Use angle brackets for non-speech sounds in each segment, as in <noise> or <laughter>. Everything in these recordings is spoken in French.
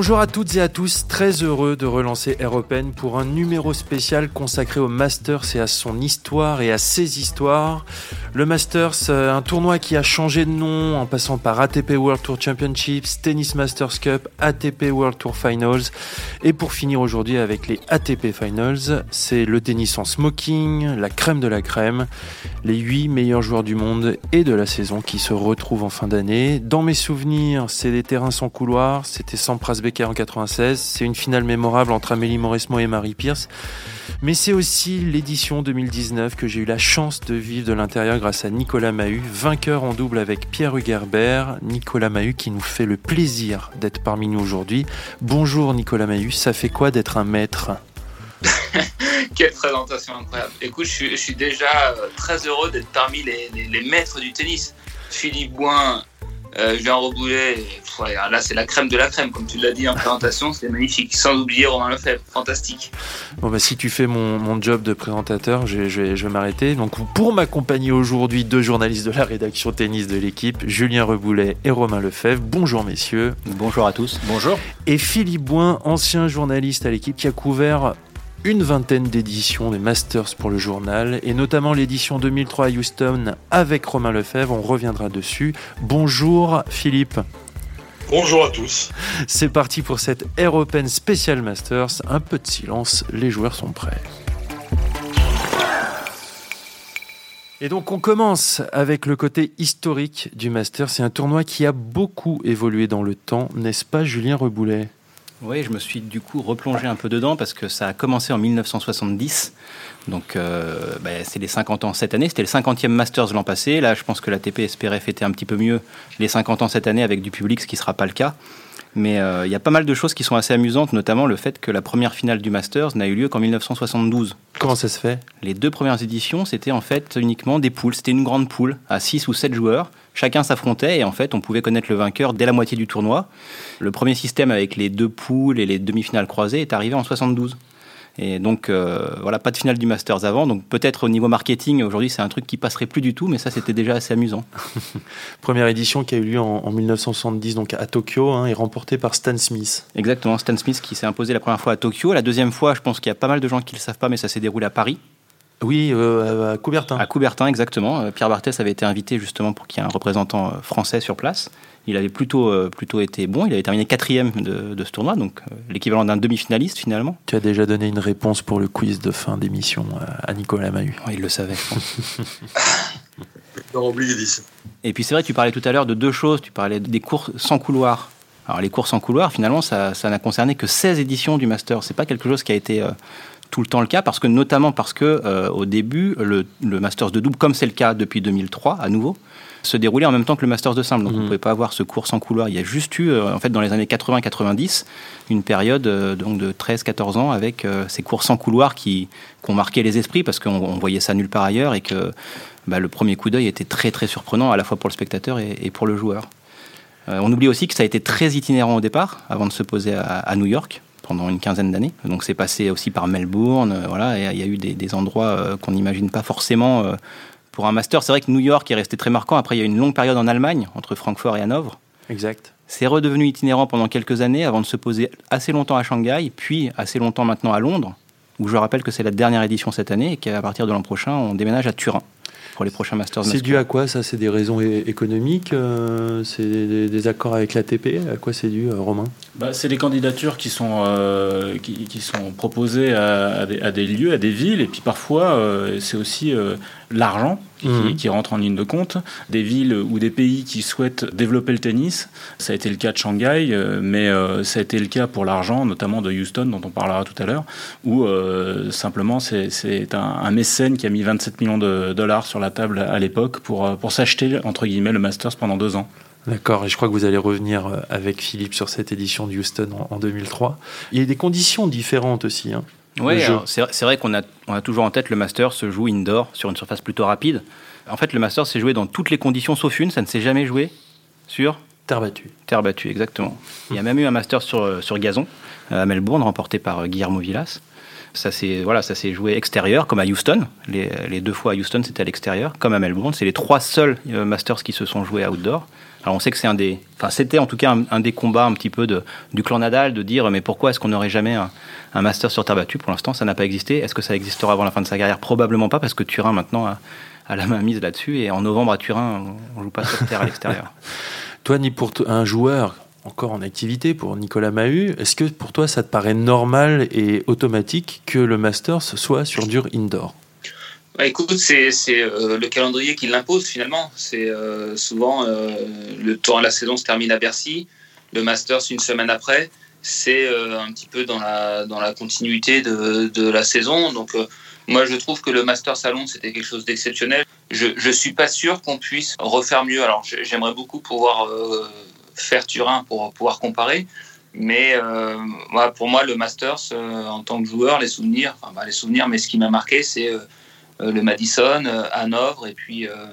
Bonjour à toutes et à tous, très heureux de relancer Air Open pour un numéro spécial consacré au Masters et à son histoire et à ses histoires. Le Masters, euh, un tournoi qui a changé de nom en passant par ATP World Tour Championships, Tennis Masters Cup, ATP World Tour Finals et pour finir aujourd'hui avec les ATP Finals, c'est le tennis en smoking, la crème de la crème, les 8 meilleurs joueurs du monde et de la saison qui se retrouvent en fin d'année. Dans mes souvenirs, c'est des terrains sans couloir, c'était sans Becker en 96. C'est une finale mémorable entre Amélie Mauresmo et Marie Pierce. Mais c'est aussi l'édition 2019 que j'ai eu la chance de vivre de l'intérieur grâce à Nicolas Mahut, vainqueur en double avec Pierre Hugerbert. Nicolas Mahut qui nous fait le plaisir d'être parmi nous aujourd'hui. Bonjour Nicolas Mahut, ça fait quoi d'être un maître? <laughs> Quelle présentation incroyable. Écoute, je suis, déjà euh, très heureux d'être parmi les, les, maîtres du tennis. Philippe Boin, euh, Jean Roboulet, là c'est la crème de la crème, comme tu l'as dit en présentation, c'est magnifique. Sans oublier Romain Lefebvre, fantastique. Bon bah si tu fais mon, mon job de présentateur, je, je, je vais m'arrêter. Donc pour m'accompagner aujourd'hui, deux journalistes de la rédaction tennis de l'équipe, Julien Reboulet et Romain Lefebvre. Bonjour messieurs. Bonjour à tous. Bonjour. Et Philippe Boin, ancien journaliste à l'équipe qui a couvert une vingtaine d'éditions des Masters pour le journal, et notamment l'édition 2003 à Houston avec Romain Lefebvre. On reviendra dessus. Bonjour Philippe. Bonjour à tous. C'est parti pour cette Air Open Special Masters. Un peu de silence, les joueurs sont prêts. Et donc on commence avec le côté historique du Masters. C'est un tournoi qui a beaucoup évolué dans le temps, n'est-ce pas Julien Reboulet? Oui, je me suis du coup replongé un peu dedans parce que ça a commencé en 1970. Donc, euh, bah, c'est les 50 ans cette année. C'était le 50e Masters l'an passé. Là, je pense que la TP espérait fêter un petit peu mieux les 50 ans cette année avec du public, ce qui ne sera pas le cas. Mais euh, il y a pas mal de choses qui sont assez amusantes, notamment le fait que la première finale du Masters n'a eu lieu qu'en 1972. Comment ça se fait? Les deux premières éditions, c'était en fait uniquement des poules. C'était une grande poule à 6 ou 7 joueurs. Chacun s'affrontait et en fait, on pouvait connaître le vainqueur dès la moitié du tournoi. Le premier système avec les deux poules et les demi-finales croisées est arrivé en 72. Et donc, euh, voilà, pas de finale du Masters avant. Donc, peut-être au niveau marketing, aujourd'hui, c'est un truc qui passerait plus du tout, mais ça, c'était déjà assez amusant. <laughs> Première édition qui a eu lieu en, 1970, donc à Tokyo, hein, et remportée par Stan Smith. Exactement, Stan Smith qui s'est imposé la première fois à Tokyo. La deuxième fois, je pense qu'il y a pas mal de gens qui ne le savent pas, mais ça s'est déroulé à Paris. Oui, euh, à Coubertin. À Coubertin, exactement. Euh, Pierre Barthès avait été invité justement pour qu'il y ait un représentant français sur place. Il avait plutôt, euh, plutôt été bon. Il avait terminé quatrième de, de ce tournoi, donc euh, l'équivalent d'un demi-finaliste finalement. Tu as déjà donné une réponse pour le quiz de fin d'émission à Nicolas Mahut. il le savait. <laughs> Et puis c'est vrai, tu parlais tout à l'heure de deux choses. Tu parlais des cours sans couloir. Alors les courses en couloir, finalement, ça, n'a concerné que 16 éditions du Master. C'est pas quelque chose qui a été euh, tout le temps le cas, parce que notamment parce que au début, le, le Masters de double, comme c'est le cas depuis 2003 à nouveau, se déroulait en même temps que le Masters de simple. Donc, on ne mhm. pouvait pas avoir ce cours sans couloir. Il y a juste eu, euh, en fait, dans les années 80-90, une période euh, donc de 13-14 ans avec euh, ces cours sans couloir qui, ont marqué les esprits parce qu'on voyait ça nulle part ailleurs et que bah, le premier coup d'œil était très, très surprenant à la fois pour le spectateur et, pour le joueur. on oublie aussi que ça a été très itinérant au départ, avant de se poser à, New York pendant une quinzaine d'années. Donc c'est passé aussi par Melbourne, voilà, il y a eu des, des endroits qu'on n'imagine pas forcément pour un master, c'est vrai que New York est resté très marquant. Après, il y a eu une longue période en Allemagne, entre Francfort et Hanovre. Exact. C'est redevenu itinérant pendant quelques années avant de se poser assez longtemps à Shanghai, puis assez longtemps maintenant à Londres, où je rappelle que c'est la dernière édition cette année et qu'à partir de l'an prochain, on déménage à Turin pour les prochains Masters. C'est dû à quoi ça? C'est des raisons économiques euh, C'est des, accords avec l'ATP À quoi c'est dû, euh, Romain? Bah, C'est des candidatures qui sont, euh, qui, sont proposées à, des, lieux, à des villes, et puis parfois c'est aussi l'argent Mhm. qui, rentrent en ligne de compte, des villes ou des pays qui souhaitent développer le tennis. Ça a été le cas de Shanghai, euh, mais euh, ça a été le cas pour l'argent, notamment de Houston, dont on parlera tout à l'heure, où euh, simplement c'est un, mécène qui a mis 27 millions de dollars sur la table à l'époque pour, pour s'acheter, entre guillemets, le Masters pendant deux ans. D'accord, et je crois que vous allez revenir avec Philippe sur cette édition de Houston en, 2003. Il y a des conditions différentes aussi. Hein. Oui, c'est vrai qu'on a, on a toujours en tête le Master se joue indoor sur une surface plutôt rapide. En fait, le Master s'est joué dans toutes les conditions sauf une, ça ne s'est jamais joué sur Terre battue. Terre battue, exactement. Il y a même eu un Master sur, sur gazon à Melbourne, remporté par Guillermo Villas. Ça s'est voilà, ça joué extérieur, comme à Houston. Les, les deux fois à Houston, c'était à l'extérieur, comme à Melbourne. C'est les trois seuls Masters qui se sont joués outdoor. Alors on sait que c'est un des, enfin c'était en tout cas un, des combats un petit peu du clan Nadal de dire mais pourquoi est-ce qu'on n'aurait jamais un, un, master sur terre battue? Pour l'instant, ça n'a pas existé. Est-ce que ça existera avant la fin de sa carrière? Probablement pas parce que Turin maintenant a, a la main mise là-dessus et en novembre à Turin, on, joue pas sur terre à l'extérieur. <laughs> Toi, ni pour un joueur encore en activité pour Nicolas Mahut, est-ce que pour toi ça te paraît normal et automatique que le Masters soit sur dur indoor? Bah, écoute, c'est euh, le calendrier qui l'impose finalement. C'est euh, souvent euh, le tour de la saison se termine à Bercy, le Masters une semaine après. C'est un petit peu dans la, dans la continuité de, de la saison. Donc, moi, je trouve que le Masters Salon, c'était quelque chose d'exceptionnel. Je ne suis pas sûr qu'on puisse refaire mieux. Alors, j'aimerais beaucoup pouvoir faire Turin pour pouvoir comparer. Mais pour moi, le Masters, en tant que joueur, les souvenirs, enfin, bah, les souvenirs, mais ce qui m'a marqué, c'est euh, le Madison, euh, Hanovre et puis, euh,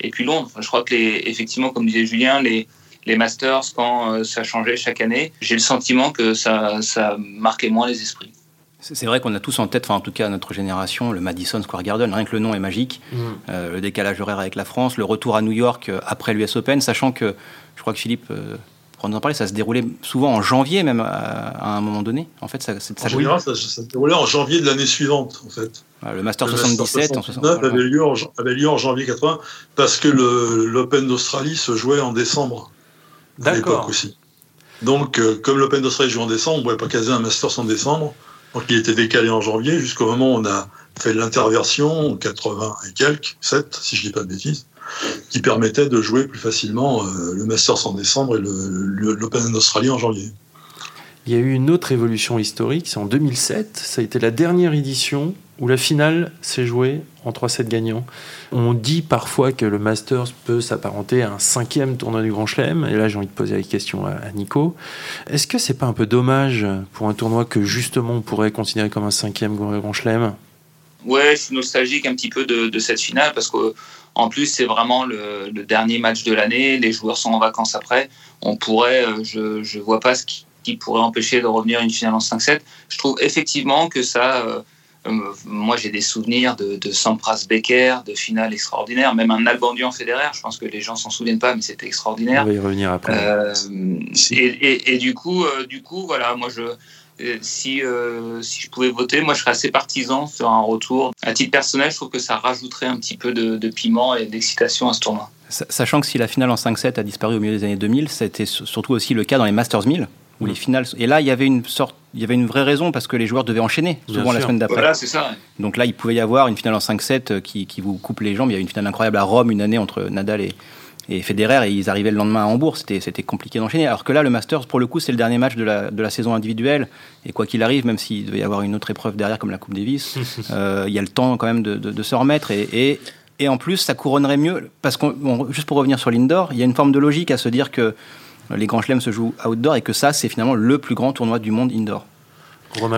et puis Londres. Je crois que, les, effectivement, comme disait Julien, les, les Masters, quand ça changeait chaque année, j'ai le sentiment que ça, ça marquait moins les esprits. C'est vrai qu'on a tous en tête, enfin en tout cas notre génération, le Madison Square Garden, rien que le nom est magique, mm. le décalage horaire avec la France, le retour à New York après l'US Open, sachant que je crois que Philippe pour nous en parler, ça se déroulait souvent en janvier même à, un moment donné. En fait, ça, ça, en général, ça, se déroulait en janvier de l'année suivante, en fait. le Master 77 en 69 avait, lieu en, avait lieu en janvier 80 parce que l'Open d'Australie se jouait en décembre à l'époque aussi. Donc, euh, comme l'Open d'Australie joue en décembre, on ne pouvait pas caser un Masters en décembre. Donc, il était décalé en janvier jusqu'au moment où on a fait l'interversion, 80 et quelques, 7, si je ne dis pas de bêtises qui permettait de jouer plus facilement euh, le Masters en décembre et l'Open d'Australie en janvier. Il y a eu une autre évolution historique, c'est en 2007, ça a été la dernière édition où la finale s'est jouée en 3-7 gagnants. On dit parfois que le Masters peut s'apparenter à un cinquième tournoi du Grand Chelem, et là j'ai envie de poser la question à Nico. Est-ce que c'est pas un peu dommage pour un tournoi que justement on pourrait considérer comme un cinquième Grand Chelem? Ouais, je suis nostalgique un petit peu de, de cette finale parce que en plus, c'est vraiment le, dernier match de l'année. Les joueurs sont en vacances après. On pourrait, euh, je ne vois pas ce qui, pourrait empêcher de revenir à une finale en 5-7. Je trouve effectivement que ça. Euh, euh, moi, j'ai des souvenirs de, de, Sampras Becker, de finale extraordinaire, même un Albandian Federer. Je pense que les gens s'en souviennent pas, mais c'était extraordinaire. On va y revenir après. et, et, du coup, du coup, voilà, moi je si, euh, si je pouvais voter, moi je serais assez partisan sur un retour. À titre personnel, je trouve que ça rajouterait un petit peu de, piment et d'excitation à ce tournoi. Sachant que si la finale en 5-7 a disparu au milieu des années 2000, c'était surtout aussi le cas dans les Masters 1000, où les mm. finales. Et là, il y avait une sorte, il y avait une vraie raison parce que les joueurs devaient enchaîner souvent la semaine d'après. Voilà, c'est ça. Donc là, il pouvait y avoir une finale en 5-7 qui, qui, vous coupe les jambes. Il y a eu une finale incroyable à Rome une année entre Nadal et, et Federer, et ils arrivaient le lendemain à Hambourg, c'était, c'était compliqué d'enchaîner. Alors que là, le Masters, pour le coup, c'est le dernier match de la, de la saison individuelle, et quoi qu'il arrive, même s'il devait y avoir une autre épreuve derrière, comme la Coupe Davis, <laughs> euh, il y a le temps quand même de, de, se remettre, et, et, et, en plus, ça couronnerait mieux, parce que, juste pour revenir sur l'indoor, il y a une forme de logique à se dire que les grands chelems se jouent outdoor, et que ça, c'est finalement le plus grand tournoi du monde indoor.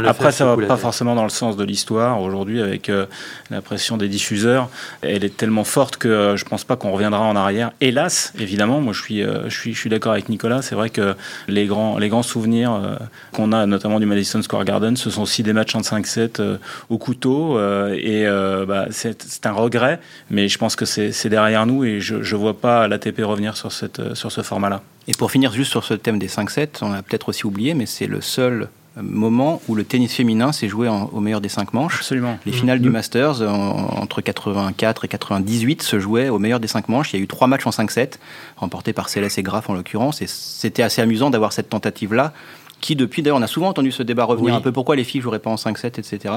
Après, ça va pas forcément dans le sens de l'histoire. Aujourd'hui, avec euh, la pression des diffuseurs, elle est tellement forte que euh, je pense pas qu'on reviendra en arrière. Hélas, évidemment, moi je suis, euh, je suis, je suis d'accord avec Nicolas. C'est vrai que les grands, les grands souvenirs qu'on a, notamment du Madison Square Garden, ce sont aussi des matchs en 5-7 au couteau. et bah, c'est un regret, mais je pense que c'est derrière nous et je, je vois pas l'ATP revenir sur, cette, sur ce format-là. Et pour finir juste sur ce thème des 5-7, on a peut-être aussi oublié, mais c'est le seul moment où le tennis féminin s'est joué au meilleur des cinq manches. Absolument. Les finales du mm-hmm. Masters entre 84 et 98 se jouaient au meilleur des cinq manches. Il y a eu trois matchs en 5-7, remportés par Céleste et Graf en l'occurrence. Et c'était assez amusant d'avoir cette tentative-là, qui depuis, d'ailleurs, on a souvent entendu ce débat revenir un peu pourquoi les filles joueraient pas en 5-7, etc.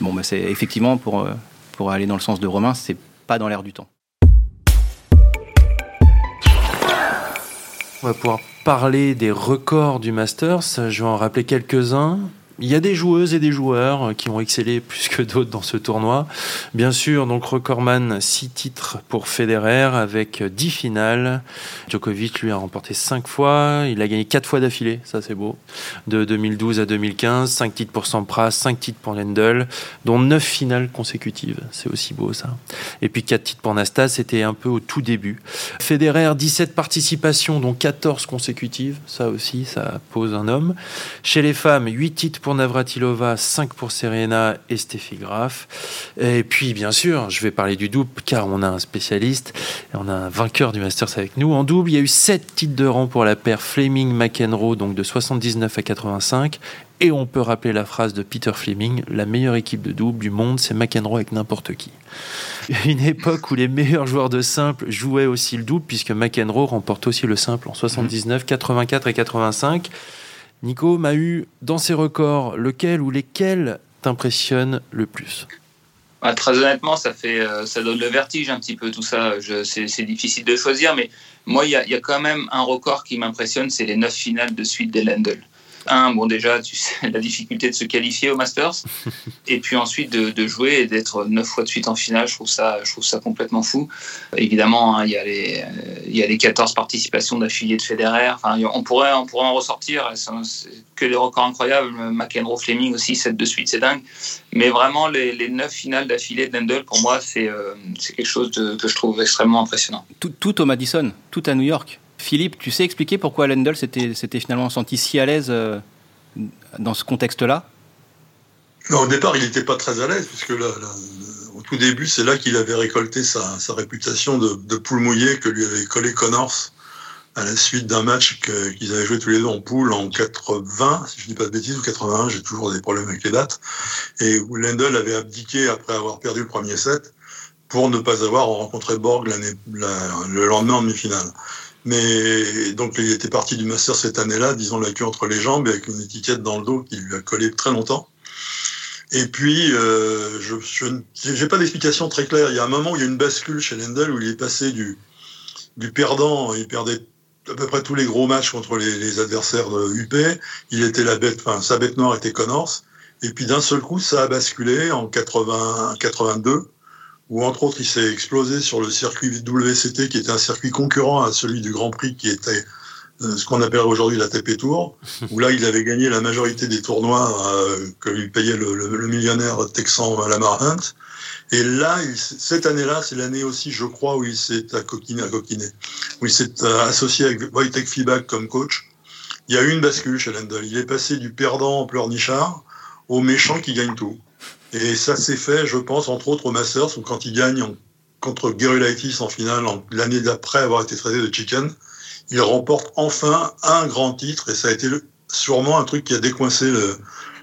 Bon, mais c'est effectivement pour, euh, pour aller dans le sens de Romain, c'est pas dans l'air du temps. On va pouvoir parler des records du Masters. Je vais en rappeler quelques-uns. Il y a des joueuses et des joueurs qui ont excellé plus que d'autres dans ce tournoi. Bien sûr, donc recordman 6 titres pour Federer avec 10 finales. Djokovic lui a remporté 5 fois, il a gagné 4 fois d'affilée, ça c'est beau. De 2012 à 2015, 5 titres pour Sampras, 5 titres pour Lendl, dont 9 finales consécutives, c'est aussi beau ça. Et puis 4 titres pour Nastas, c'était un peu au tout début. Federer 17 participations dont 14 consécutives, ça aussi ça pose un homme. Chez les femmes, 8 titres pour pour Navratilova, 5 pour Serena et Steffi Graf. Et puis, bien sûr, je vais parler du double car on a un spécialiste et on a un vainqueur du Masters avec nous. En double, il y a eu 7 titres de rang pour la paire Fleming-McEnroe, donc de 79 à 85. Et on peut rappeler la phrase de Peter Fleming la meilleure équipe de double du monde, c'est McEnroe avec n'importe qui. <laughs> Une époque où les meilleurs joueurs de simple jouaient aussi le double, puisque McEnroe remporte aussi le simple en 79, 84 et 85. Nico m'a eu dans ses records, lequel ou lesquels t'impressionnent le plus? Bah, Très honnêtement, ça, fait, euh, ça donne le vertige un petit peu tout ça. C'est difficile de choisir, mais moi, il y, y, a quand même un record qui m'impressionne, c'est les neuf finales de suite des Lendl un, bon déjà, tu sais, <laughs> la difficulté de se qualifier au Masters, <laughs> et puis ensuite de, jouer et d'être neuf fois de suite en finale, je trouve ça, je trouve ça complètement fou. Évidemment, hein, il, y a les, il y a les 14 participations d'affiliés de Federer, enfin, on, pourrait, on pourrait en ressortir, c'est que des records incroyables, McEnroe, Fleming aussi, 7 de suite, c'est dingue. Mais vraiment, les, les 9 finales d'affilée de Lendl, pour moi, c'est euh, quelque chose que je trouve extrêmement impressionnant. Tout, tout au Madison, tout à New York. Philippe, tu sais expliquer pourquoi Lendl s'était finalement senti si à l'aise euh, dans ce contexte-là? Au départ, il n'était pas très à l'aise, puisque au tout début, c'est là qu'il avait récolté sa, réputation de, poule mouillée que lui avait collé Connors à la suite d'un match qu'ils avaient joué tous les deux en poule en 80, si je ne dis pas de bêtises, ou 81, j'ai toujours des problèmes avec les dates, et où Lendl avait abdiqué après avoir perdu le premier set pour ne pas avoir rencontré Borg le lendemain en demi-finale. Mais donc il était parti du master cette année-là, disons la queue entre les jambes, avec une étiquette dans le dos qui lui a collé très longtemps. Et puis, euh, je n'ai pas d'explication très claire. Il y a un moment où il y a une bascule chez Lendl où il est passé du, perdant, il perdait à peu près tous les gros matchs contre les, adversaires de UP. Il était la bête, enfin sa bête noire était Connors. Et puis d'un seul coup, ça a basculé en 80, 82 où entre autres il s'est explosé sur le circuit WCT, qui était un circuit concurrent à celui du Grand Prix, qui était euh, ce qu'on appelle aujourd'hui la TP Tour, <laughs> où là il avait gagné la majorité des tournois euh, que lui payait le, millionnaire texan Lamar Hunt. Et là, cette année-là, c'est l'année aussi, je crois, où il s'est coquiné, où il s'est euh, associé avec Wojtek Fibak comme coach. Il y a eu une bascule chez Lendl. Il est passé du perdant en pleurnichard au méchant qui gagne tout. Et ça s'est fait, je pense, entre autres au Masters, où quand il gagne contre Gerulaitis en finale l'année d'après avoir été traité de chicken, il remporte enfin un grand titre et ça a été sûrement un truc qui a décoincé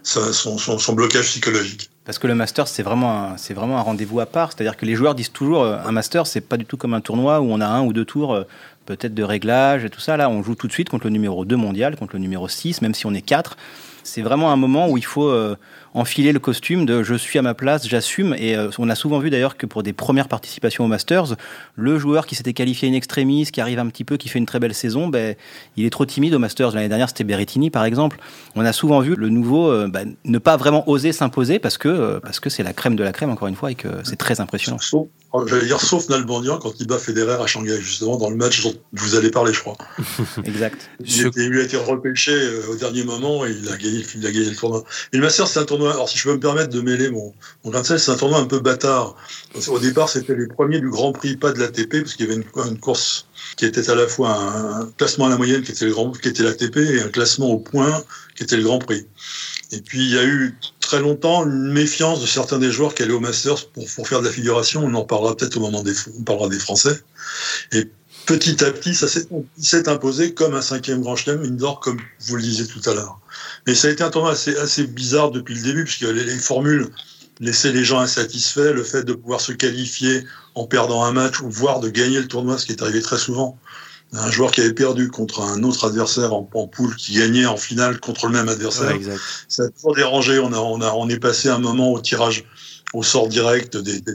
son, blocage psychologique. Parce que le Masters, c'est vraiment un, c'est vraiment un rendez-vous à part. C'est-à-dire que les joueurs disent toujours, euh, un Masters, c'est pas du tout comme un tournoi où on a un ou deux tours, euh, peut-être de réglage et tout ça. Là, on joue tout de suite contre le numéro 2 mondial, contre le numéro 6, même si on est 4. C'est vraiment un moment où il faut euh, enfiler le costume de je suis à ma place, j'assume. Et euh, on a souvent vu d'ailleurs que pour des premières participations au Masters, le joueur qui s'était qualifié in extremis, qui arrive un petit peu, qui fait une très belle saison, ben, il est trop timide au Masters. L'année dernière, c'était Berrettini par exemple. On a souvent vu le nouveau euh, ben, ne pas vraiment oser s'imposer parce que parce que c'est la crème de la crème encore une fois et que c'est très impressionnant. J'allais dire sauf Nalbandian quand il bat Federer à Shanghai, justement, dans le match dont vous allez parler, je crois. <laughs> exact. Il, a été repêché euh, au dernier moment et il a gagné, il a gagné le tournoi. Et le Masters, c'est un tournoi, alors si je peux me permettre de mêler mon, mon grain c'est un tournoi un peu bâtard. Au départ, c'était les premiers du Grand Prix, pas de l'ATP, parce qu'il y avait une, course qui était à la fois un, classement à la moyenne, qui était, le grand, qui était l'ATP, et un classement au point, qui était le Grand Prix. Et puis, il y a eu très longtemps une méfiance de certains des joueurs qui allaient au Masters pour, pour faire de la figuration. On en parlera peut-être au moment des, on parlera des Français. Et petit à petit, ça s'est imposé comme un cinquième grand chelem indoor, comme vous le disiez tout à l'heure. Mais ça a été un tournoi assez, assez bizarre depuis le début, puisque les, les formules laissaient les gens insatisfaits, le fait de pouvoir se qualifier en perdant un match ou voire de gagner le tournoi, ce qui est arrivé très souvent un joueur qui avait perdu contre un autre adversaire en, poule qui gagnait en finale contre le même adversaire. ça a toujours dérangé. On, a, on, a, on est passé un moment au tirage au sort direct des, des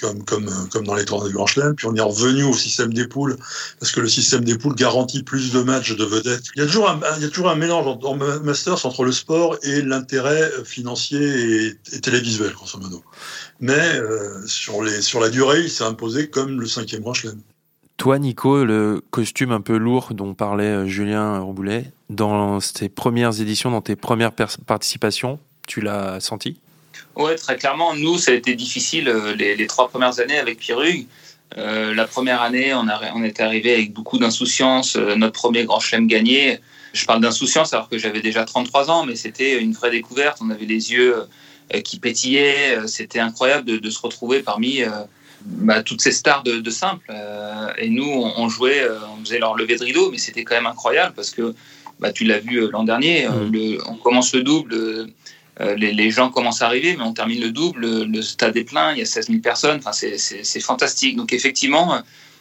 comme, comme, dans les tournois du Grand Chelem. Puis on est revenu au système des poules parce que le système des poules garantit plus de matchs de vedettes. Il y a toujours un, il y a toujours un mélange en, Masters entre le sport et l'intérêt financier et, télévisuel, grosso modo. Mais euh, sur, les, sur la durée, il s'est imposé comme le cinquième Grand Chelem. Toi, Nico, le costume un peu lourd dont parlait euh, Julien Rouboulet, dans tes premières éditions, dans tes premières participations, tu l'as senti? Oui, très clairement. Nous, ça a été difficile euh, les, trois premières années avec Pierre la première année, on, a, on est arrivé avec beaucoup d'insouciance. notre premier grand chelem gagné. Je parle d'insouciance alors que j'avais déjà 33 ans, mais c'était une vraie découverte. On avait les yeux qui pétillaient. C'était incroyable de, se retrouver parmi bah, toutes ces stars de, simple. et nous, on, jouait, on faisait leur levée de rideau, mais c'était quand même incroyable parce que bah, tu l'as vu l'an dernier. Mmh. on commence le double euh, les, gens commencent à arriver, mais on termine le double, le, stade est plein, il y a 16 000 personnes, enfin, c'est fantastique. Donc effectivement,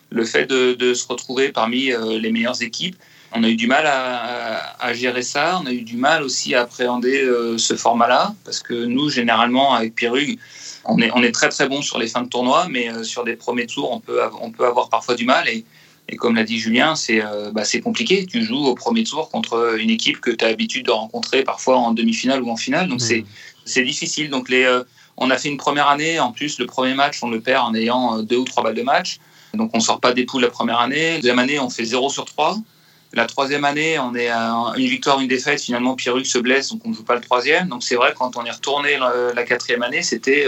le fait de, se retrouver parmi euh, les meilleures équipes, on a eu du mal à, gérer ça, on a eu du mal aussi à appréhender euh, ce format-là, parce que nous, généralement, avec Pierrug, on est, on est très très bon sur les fins de tournoi, mais sur des premiers tours, on peut, on peut avoir parfois du mal. Et, et comme l'a dit Julien, euh, bah, c'est compliqué. Tu joues au premier tour contre une équipe que tu as l'habitude de rencontrer parfois en demi-finale ou en finale. Donc mmh. c'est difficile. Donc les, euh, on a fait une première année. En plus, le premier match, on le perd en ayant euh, deux ou trois balles de match. Donc on ne sort pas des poules la première année. La deuxième année, on fait 0 sur 3. La troisième année, on est à une victoire, une défaite. Finalement, Pierruc se blesse, donc on ne joue pas le troisième. Donc c'est vrai, quand on est retourné la, quatrième année, c'était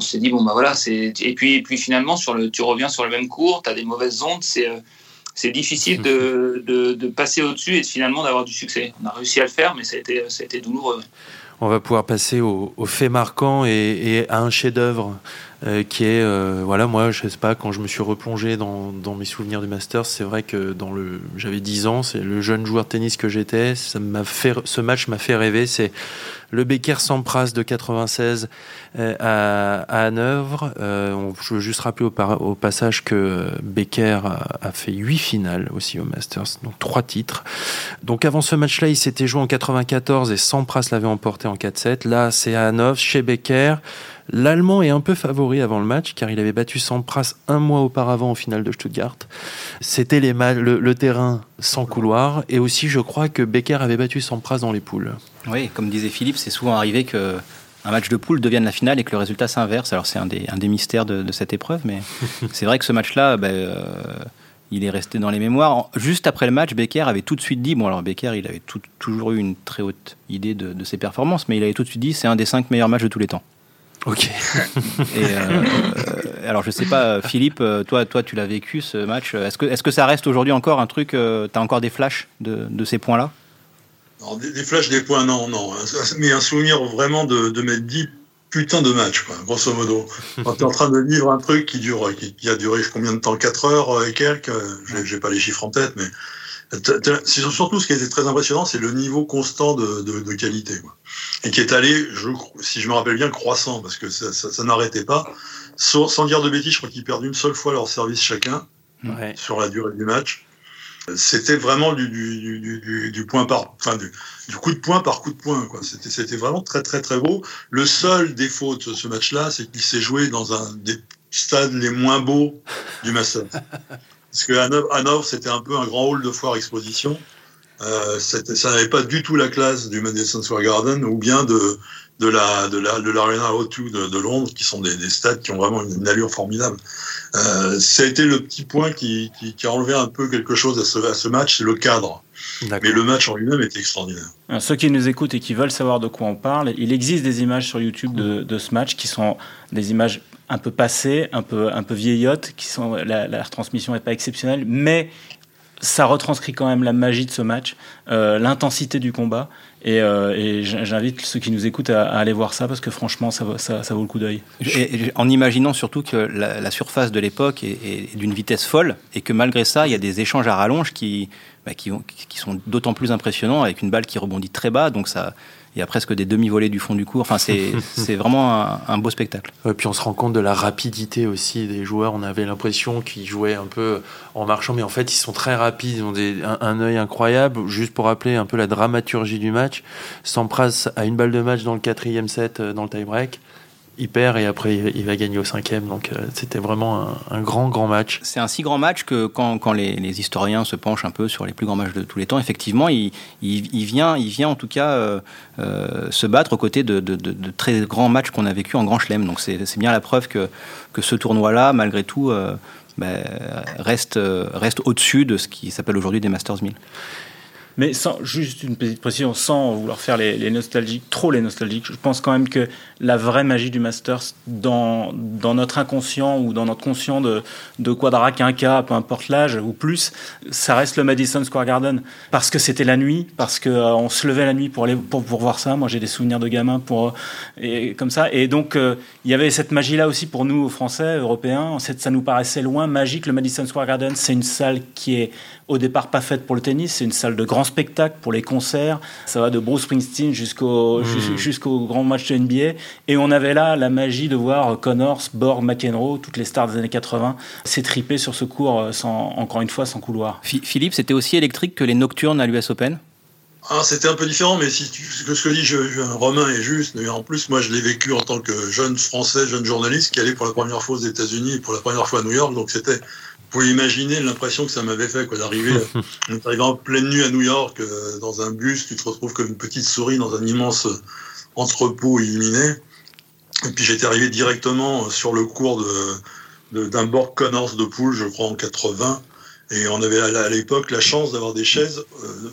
on s'est dit bon bah voilà et puis finalement tu reviens sur le même cours tu as des mauvaises ondes c'est euh, difficile de, passer au-dessus et finalement d'avoir du succès. On a réussi à le faire, mais ça a été douloureux. On va pouvoir passer au, au fait marquant et, à un chef-d'œuvre euh, qui est, euh, voilà, moi, je sais pas, quand je me suis replongé dans, mes souvenirs du Masters, c'est vrai que dans le, j'avais 10 ans, c'est le jeune joueur tennis que j'étais, ça m'a fait, ce match m'a fait rêver, c'est le Becker Sampras de 96 euh, à, à Hanovre. Je veux juste rappeler au, au passage que Becker a, fait 8 finales aussi au Masters, donc 3 titres. Donc avant ce match-là, il s'était joué en 94 et Sampras l'avait emporté en 4-7. Là, c'est à Hanovre, chez Becker. L'Allemand est un peu favori avant le match car il avait battu Sampras un mois auparavant en finale de Stuttgart. C'était les le, le, terrain sans couloir et aussi je crois que Becker avait battu Sampras dans les poules. Oui, comme disait Philippe, c'est souvent arrivé que un match de poule devienne la finale et que le résultat s'inverse. Alors c'est un des, un des mystères de, cette épreuve, mais <laughs> c'est vrai que ce match-là, ben, euh, il est resté dans les mémoires. Juste après le match, Becker avait tout de suite dit, bon alors Becker, il avait toujours eu une très haute idée de, de ses performances, mais il avait tout de suite dit, c'est un des cinq meilleurs matchs de tous les temps. Ok. <laughs> Et euh, alors je sais pas, Philippe, euh, toi, toi tu l'as vécu ce match. Est-ce que, est-ce que ça reste aujourd'hui encore un truc euh, Tu as encore des flashs de, de ces points-là? Des, des, flashs, des points, non, non. Mais un souvenir vraiment de, de mettre 10 putains de matchs, quoi, grosso modo. <laughs> Quand tu es en train de vivre un truc qui dure, qui, a duré combien de temps? 4 heures et quelques? J'ai pas les chiffres en tête, mais c'est surtout ce qui a été très impressionnant, c'est le niveau constant de, de, de qualité, quoi. et qui est allé, je, si je me rappelle bien, croissant parce que ça, ça, ça n'arrêtait pas. Sans, sans, dire de bêtises, je crois qu'ils perdent une seule fois leur service chacun ouais. sur la durée du match. C'était vraiment du, du, du, du, point par, enfin du, coup de point par coup de point. Quoi. C'était, c'était vraiment très très très beau. Le seul défaut de ce match-là, c'est qu'il s'est joué dans un des stades les moins beaux du Masters. <laughs> Parce que Hanovre, c'était un peu un grand hall de foire exposition. Euh, ça n'avait pas du tout la classe du Madison Square Garden ou bien de, de la de la de l'Arena O2 de, de, Londres, qui sont des, des, stades qui ont vraiment une, allure formidable. Euh, ça a été le petit point qui, qui, qui, a enlevé un peu quelque chose à ce, à ce match, c'est le cadre. Mais le match en lui-même était extraordinaire. Alors, ceux qui nous écoutent et qui veulent savoir de quoi on parle, il existe des images sur YouTube de, de ce match qui sont des images un peu passées, un peu, un peu vieillottes, qui sont, la, la retransmission n'est pas exceptionnelle, mais ça retranscrit quand même la magie de ce match, euh, l'intensité du combat. Et, euh, j'invite ceux qui nous écoutent à, aller voir ça parce que franchement, ça, ça, vaut le coup d'œil. En imaginant surtout que la, surface de l'époque est, d'une vitesse folle et que malgré ça, il y a des échanges à rallonge qui, bah, qui, sont d'autant plus impressionnants avec une balle qui rebondit très bas. Donc ça, il y a presque des demi-volées du fond du cours. Enfin, c'est, <laughs> c'est vraiment un, un, beau spectacle. Et puis on se rend compte de la rapidité aussi des joueurs. On avait l'impression qu'ils jouaient un peu en marchant, mais en fait, ils sont très rapides. Ils ont des, un, un œil incroyable. Juste pour rappeler un peu la dramaturgie du match, Sampras a une balle de match dans le quatrième set, euh, dans le tie-break il perd et après il va gagner au cinquième. Donc euh, c'était vraiment un, grand, grand match. C'est un si grand match que quand, quand les, historiens se penchent un peu sur les plus grands matchs de tous les temps, effectivement, il, il, vient, il vient en tout cas euh, euh, se battre aux côtés de, de très grands matchs qu'on a vécu en Grand Chelem. Donc c'est bien la preuve que, que ce tournoi-là, malgré tout, ben, reste, reste au-dessus de ce qui s'appelle aujourd'hui des Masters 1000. Mais sans, juste une petite précision, sans vouloir faire les, nostalgiques, trop les nostalgiques, je pense quand même que la vraie magie du Masters, dans, dans notre inconscient ou dans notre conscient de, de Quadrac, Inca, peu importe l'âge ou plus, ça reste le Madison Square Garden. Parce que c'était la nuit, parce qu'on euh, se levait la nuit pour, aller, pour, pour voir ça. Moi, j'ai des souvenirs de gamin pour, et, comme ça. Et donc, euh, il y avait cette magie-là aussi pour nous, Français, Européens. Ça nous paraissait loin, magique. Le Madison Square Garden, c'est une salle qui est au départ pas faite pour le tennis. C'est une salle de grand spectacle pour les concerts. Ça va de Bruce Springsteen jusqu'au mmh. jusqu'au grand match de NBA. Et on avait là la magie de voir Connors, Borg, McEnroe, toutes les stars des années 80 s'étriper sur ce cours, sans, encore une fois, sans couloir. Philippe, c'était aussi électrique que les nocturnes à l'US Open? Ah, c'était un peu différent, mais si tu, ce que dit je, Romain est juste. Mais en plus, moi, je l'ai vécu en tant que jeune Français, jeune journaliste qui allait pour la première fois aux États-Unis et pour la première fois à New York. Donc, c'était pouvez imaginer l'impression que ça m'avait fait quoi d'arriver <laughs> en pleine nuit à New York euh, dans un bus tu te retrouves comme une petite souris dans un immense entrepôt illuminé et puis j'étais arrivé directement sur le cours de d'un Borg Connors de poule je crois en 80 et on avait à l'époque la chance d'avoir des chaises euh,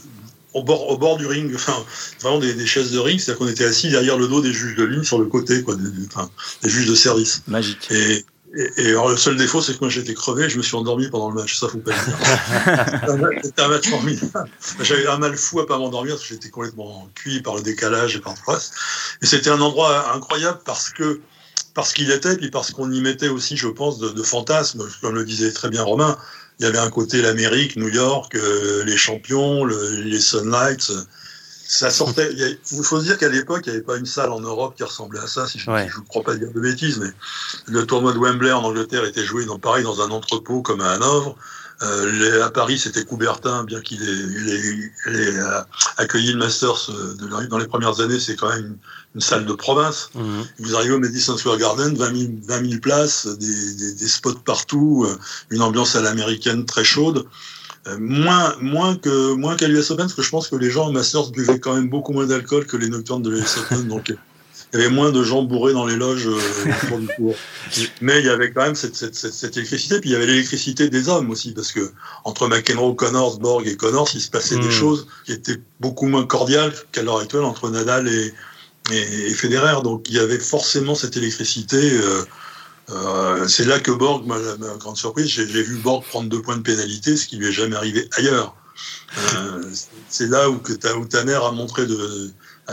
au bord, au bord du ring, enfin, vraiment des, chaises de ring, c'est-à-dire qu'on était assis derrière le dos des juges de ligne sur le côté, quoi, des, enfin, des juges de service. Magique. Et, et, alors, le seul défaut, c'est que moi j'étais crevé, je me suis endormi pendant le match, ça faut pas le dire. <laughs> C'était un match formidable. J'avais un mal fou à pas m'endormir parce que j'étais complètement cuit par le décalage et par le reste. Et c'était un endroit incroyable parce que parce qu'il était, puis parce qu'on y mettait aussi, je pense, de, de fantasmes, comme le disait très bien Romain. Il y avait un côté l'Amérique, New York, euh, les champions, le, les Sunlights ça sortait. Il faut se dire qu'à l'époque, il n'y avait pas une salle en Europe qui ressemblait à ça, si je ne crois pas dire de bêtises, mais le tournoi de Wembley en Angleterre était joué dans, pareil dans un entrepôt comme à Hanovre. Euh, à Paris, c'était Coubertin, bien qu'il ait, euh, accueilli le Masters euh, dans les premières années, c'est quand même une, salle de province. Mhm. Vous arrivez au Madison Square Garden, 20 000, places, des, des, des, spots partout, euh, une ambiance à l'américaine très chaude. Euh, moins, moins que moins qu'à l'US Open, parce que je pense que les gens au Masters buvaient quand même beaucoup moins d'alcool que les nocturnes de l'US Open, donc il y avait moins de gens bourrés dans les loges euh, du cours. <laughs> Mais il y avait quand même cette, cette, cette, électricité, puis il y avait l'électricité des hommes aussi, parce que entre McEnroe, Connors, Borg et Connors, il se passait des hmm. choses qui étaient beaucoup moins cordiales qu'à l'heure actuelle entre Nadal et, et, Federer. Donc il y avait forcément cette électricité. Euh, euh, c'est là que Borg, ma, grande surprise, j'ai vu Borg prendre deux points de pénalité, ce qui lui est jamais arrivé ailleurs. Euh, c'est là où, que ta, où ta mère a montré de,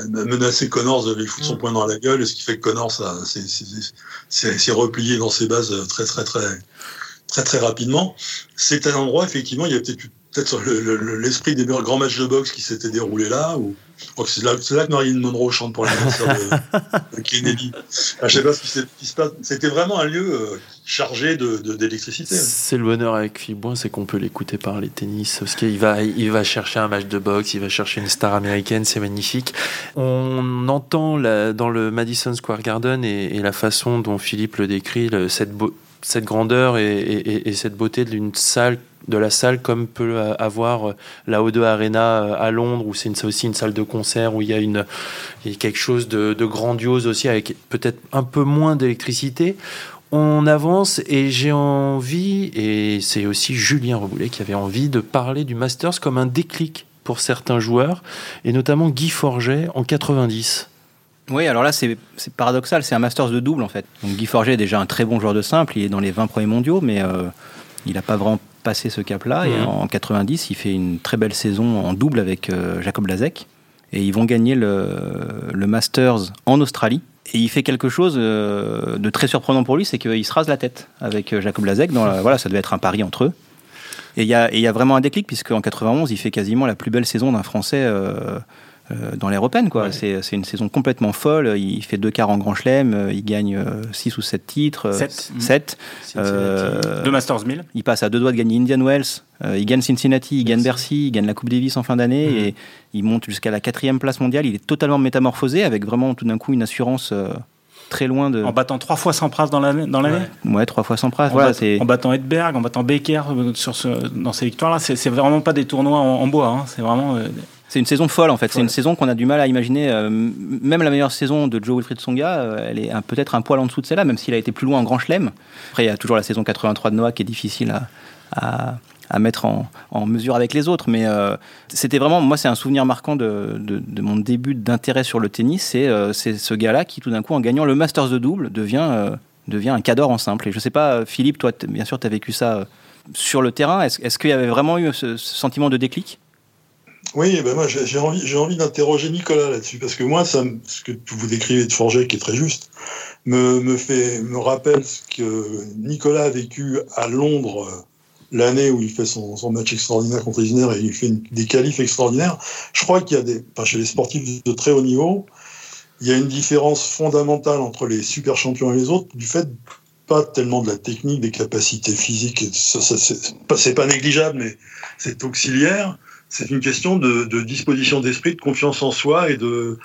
menacer Connors de lui foutre son mm. poing dans la gueule, ce qui fait que Connors s'est replié dans ses bases très très très très très rapidement. C'est un endroit effectivement, il y a peut-être peut-être l'esprit des grands matchs de boxe qui s'étaient déroulés là, ou c'est là, que Marilyn Monroe chante pour l'anniversaire de, de, Kennedy. Ah, je sais pas ce qui, se passe. C'était vraiment un lieu euh, chargé d'électricité. De, c'est le bonheur avec Fiboin, c'est qu'on peut l'écouter parler tennis. Parce qu'il va, il va chercher un match de boxe, il va chercher une star américaine, c'est magnifique. On entend dans le Madison Square Garden et, la façon dont Philippe le décrit, cette, cette grandeur et, et cette beauté d'une salle de la salle comme peut avoir euh, la O2 Arena euh, à Londres où c'est aussi une salle de concert où il y a, quelque chose de, grandiose aussi avec peut-être un peu moins d'électricité. On avance et j'ai envie, et c'est aussi Julien Reboulet qui avait envie de parler du Masters comme un déclic pour certains joueurs, et notamment Guy Forget en 90. Oui, alors là, c'est paradoxal, c'est un Masters de double en fait. Donc Guy Forget est déjà un très bon joueur de simple, il est dans les 20 premiers mondiaux, mais euh, il n'a pas vraiment passé ce cap-là. Et en 90, il fait une très belle saison en double avec euh, Jacob Lazek. Et ils vont gagner le, le, Masters en Australie. Et il fait quelque chose euh, de très surprenant pour lui, c'est qu'il se rase la tête avec Jacob Lazek. Dans voilà, ça devait être un pari entre eux. Et il y a, y a, vraiment un déclic, puisqu'en 91, il fait quasiment la plus belle saison d'un Français dans l'ère. Quoi. C'est, une saison complètement folle. Il fait deux quarts en Grand Chelem, euh, il gagne 6 euh, ou 7 titres. 7. 7. deux Masters 1000. Il passe à deux doigts de gagner Indian Wells. il gagne Cincinnati, il gagne Bercy, il gagne la Coupe Davis en fin d'année mm. et il monte jusqu'à la quatrième place mondiale. Il est totalement métamorphosé avec vraiment tout d'un coup une assurance très loin de. En battant trois fois sans pras dans l'année. Dans l'année? Ouais. trois fois sans pras. En, voilà, en battant Edberg, en battant Becker sur ce, dans ces victoires-là. C'est, c'est vraiment pas des tournois en, bois. Hein. C'est vraiment. C'est une saison folle en fait. C'est une saison qu'on a du mal à imaginer. Euh, même la meilleure saison de Joe Wilfried Songa, euh, elle est peut-être un poil en dessous de celle-là, même s'il a été plus loin en Grand Chelem. Après, il y a toujours la saison 83 de Noah qui est difficile à, à mettre en, en, mesure avec les autres. Mais euh, c'était vraiment, moi, c'est un souvenir marquant de, de, de mon début d'intérêt sur le tennis. C'est ce gars-là qui, tout d'un coup, en gagnant le Masters de double, devient, devient un cador en simple. Et je sais pas, Philippe, toi, bien sûr, tu as vécu ça sur le terrain. Est-ce est qu'il y avait vraiment eu ce, ce sentiment de déclic? Oui, ben moi j'ai envie, j'ai envie d'interroger Nicolas là-dessus parce que moi, ça, ce que vous décrivez de Forget, qui est très juste, me, me fait, me rappelle ce que Nicolas a vécu à Londres l'année où il fait son, son, match extraordinaire contre Isner et il fait des qualifs extraordinaires, je crois qu'il y a des, enfin, chez les sportifs de très haut niveau, il y a une différence fondamentale entre les super champions et les autres du fait pas tellement de la technique, des capacités physiques, ça, ça c'est pas, négligeable, mais c'est auxiliaire. C'est une question de, de disposition d'esprit, de confiance en soi et de.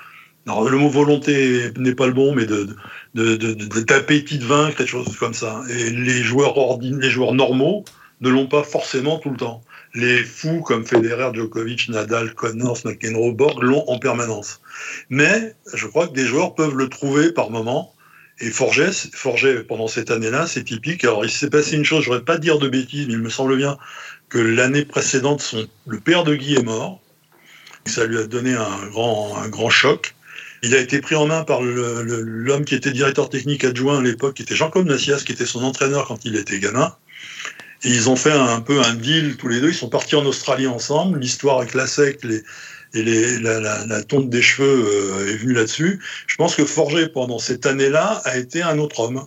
Alors, le mot volonté n'est pas le bon, mais de, d'appétit de, de, vaincre, quelque chose comme ça. Et les joueurs, les joueurs normaux, ne l'ont pas forcément tout le temps. Les fous comme Federer, Djokovic, Nadal, Connors, McEnroe, Borg l'ont en permanence. Mais je crois que des joueurs peuvent le trouver par moment. Et Forget, Forget pendant cette année-là, c'est typique. Alors il s'est passé une chose, je voudrais pas dire de bêtises, mais il me semble bien que l'année précédente, son, le père de Guy est mort. Ça lui a donné un grand, un grand choc. Il a été pris en main par l'homme qui était directeur technique adjoint à l'époque, qui était Jean-Claude Nassias, qui était son entraîneur quand il était gamin. Et ils ont fait un, peu un deal tous les deux. Ils sont partis en Australie ensemble. L'histoire avec la sec et la, la, tonte des cheveux euh, est venue là-dessus. Je pense que Forger, pendant cette année-là, a été un autre homme.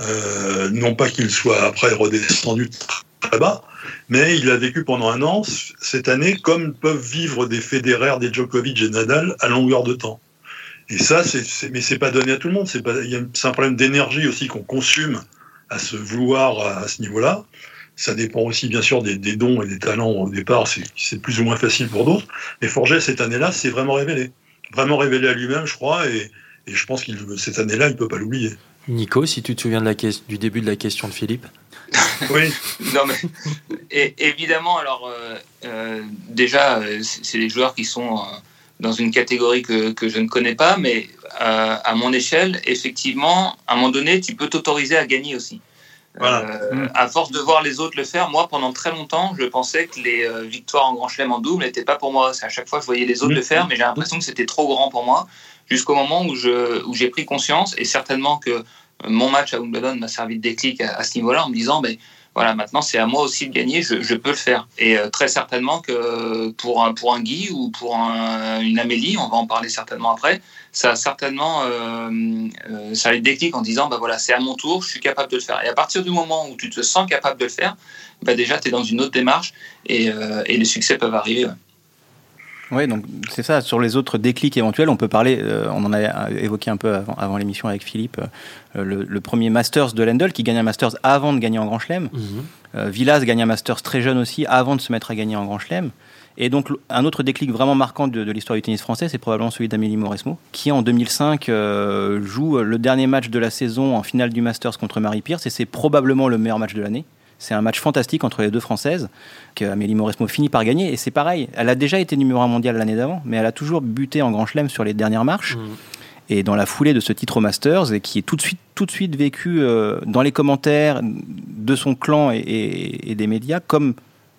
Euh, non pas qu'il soit après redescendu très bas, mais il a vécu pendant un an cette année comme peuvent vivre des Federer, des Djokovic et Nadal à longueur de temps. Et ça, c'est, mais c'est pas donné à tout le monde. C'est, pas, c'est un problème d'énergie aussi qu'on consume à se vouloir à ce niveau-là. Ça dépend aussi, bien sûr, des, dons et des talents au départ. C'est plus ou moins facile pour d'autres. Mais Forget, cette année-là, c'est vraiment révélé. Vraiment révélé à lui-même, je crois. Et, et je pense qu'il cette année-là, il ne peut pas l'oublier. Nico, si tu te souviens de la du début de la question de Philippe. Oui. <laughs> non, mais et, évidemment, alors, euh, euh, déjà, euh, c'est des joueurs qui sont euh, dans une catégorie que, que, je ne connais pas, mais euh, à mon échelle, effectivement, à un moment donné, tu peux t'autoriser à gagner aussi. Voilà. Euh, mm. À force de voir les autres le faire, moi, pendant très longtemps, je pensais que les euh, victoires en Grand Chelem en double n'étaient pas pour moi. À chaque fois, je voyais les autres le faire, mais j'ai l'impression que c'était trop grand pour moi. Jusqu'au moment où je où j'ai pris conscience, et certainement que mon match à Wimbledon m'a servi de déclic à, ce niveau-là, en me disant, ben, voilà, maintenant c'est à moi aussi de gagner, je, peux le faire. Et euh, très certainement que pour un, Guy ou pour un, une Amélie, on va en parler certainement après, ça a certainement euh, euh, déclic en disant voilà, c'est à mon tour, je suis capable de le faire. Et à partir du moment où tu te sens capable de le faire, bah déjà tu es dans une autre démarche et, euh, les succès peuvent arriver. Oui, donc c'est ça. Sur les autres déclics éventuels, on peut parler, euh, on en a évoqué un peu avant, avant l'émission avec Philippe, euh, le, le, premier Masters de Lendl qui gagne un Masters avant de gagner en Grand Chelem. Mm -hmm. euh, Villas gagne un Masters très jeune aussi avant de se mettre à gagner en Grand Chelem. Et donc un autre déclic vraiment marquant de, de l'histoire du tennis français, c'est probablement celui d'Amélie Mauresmo, qui en 2005 euh, joue le dernier match de la saison en finale du Masters contre Marie Pierce, et c'est probablement le meilleur match de l'année. C'est un match fantastique entre les deux Françaises qu'Amélie Mauresmo finit par gagner. Et c'est pareil, elle a déjà été numéro un mondial l'année d'avant, mais elle a toujours buté en grand chelem sur les dernières marches. Mmh. Et dans la foulée de ce titre au Masters, et qui est tout de suite, tout de suite vécu euh, dans les commentaires de son clan et, et, et des médias comme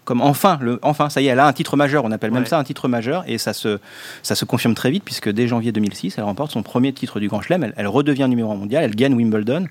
comme enfin, le, enfin, ça y est, elle a un titre majeur, on appelle ouais. même ça un titre majeur, et ça se, ça se confirme très vite, puisque dès janvier 2006, elle remporte son premier titre du Grand Chelem, elle, elle redevient numéro un mondial, elle gagne Wimbledon,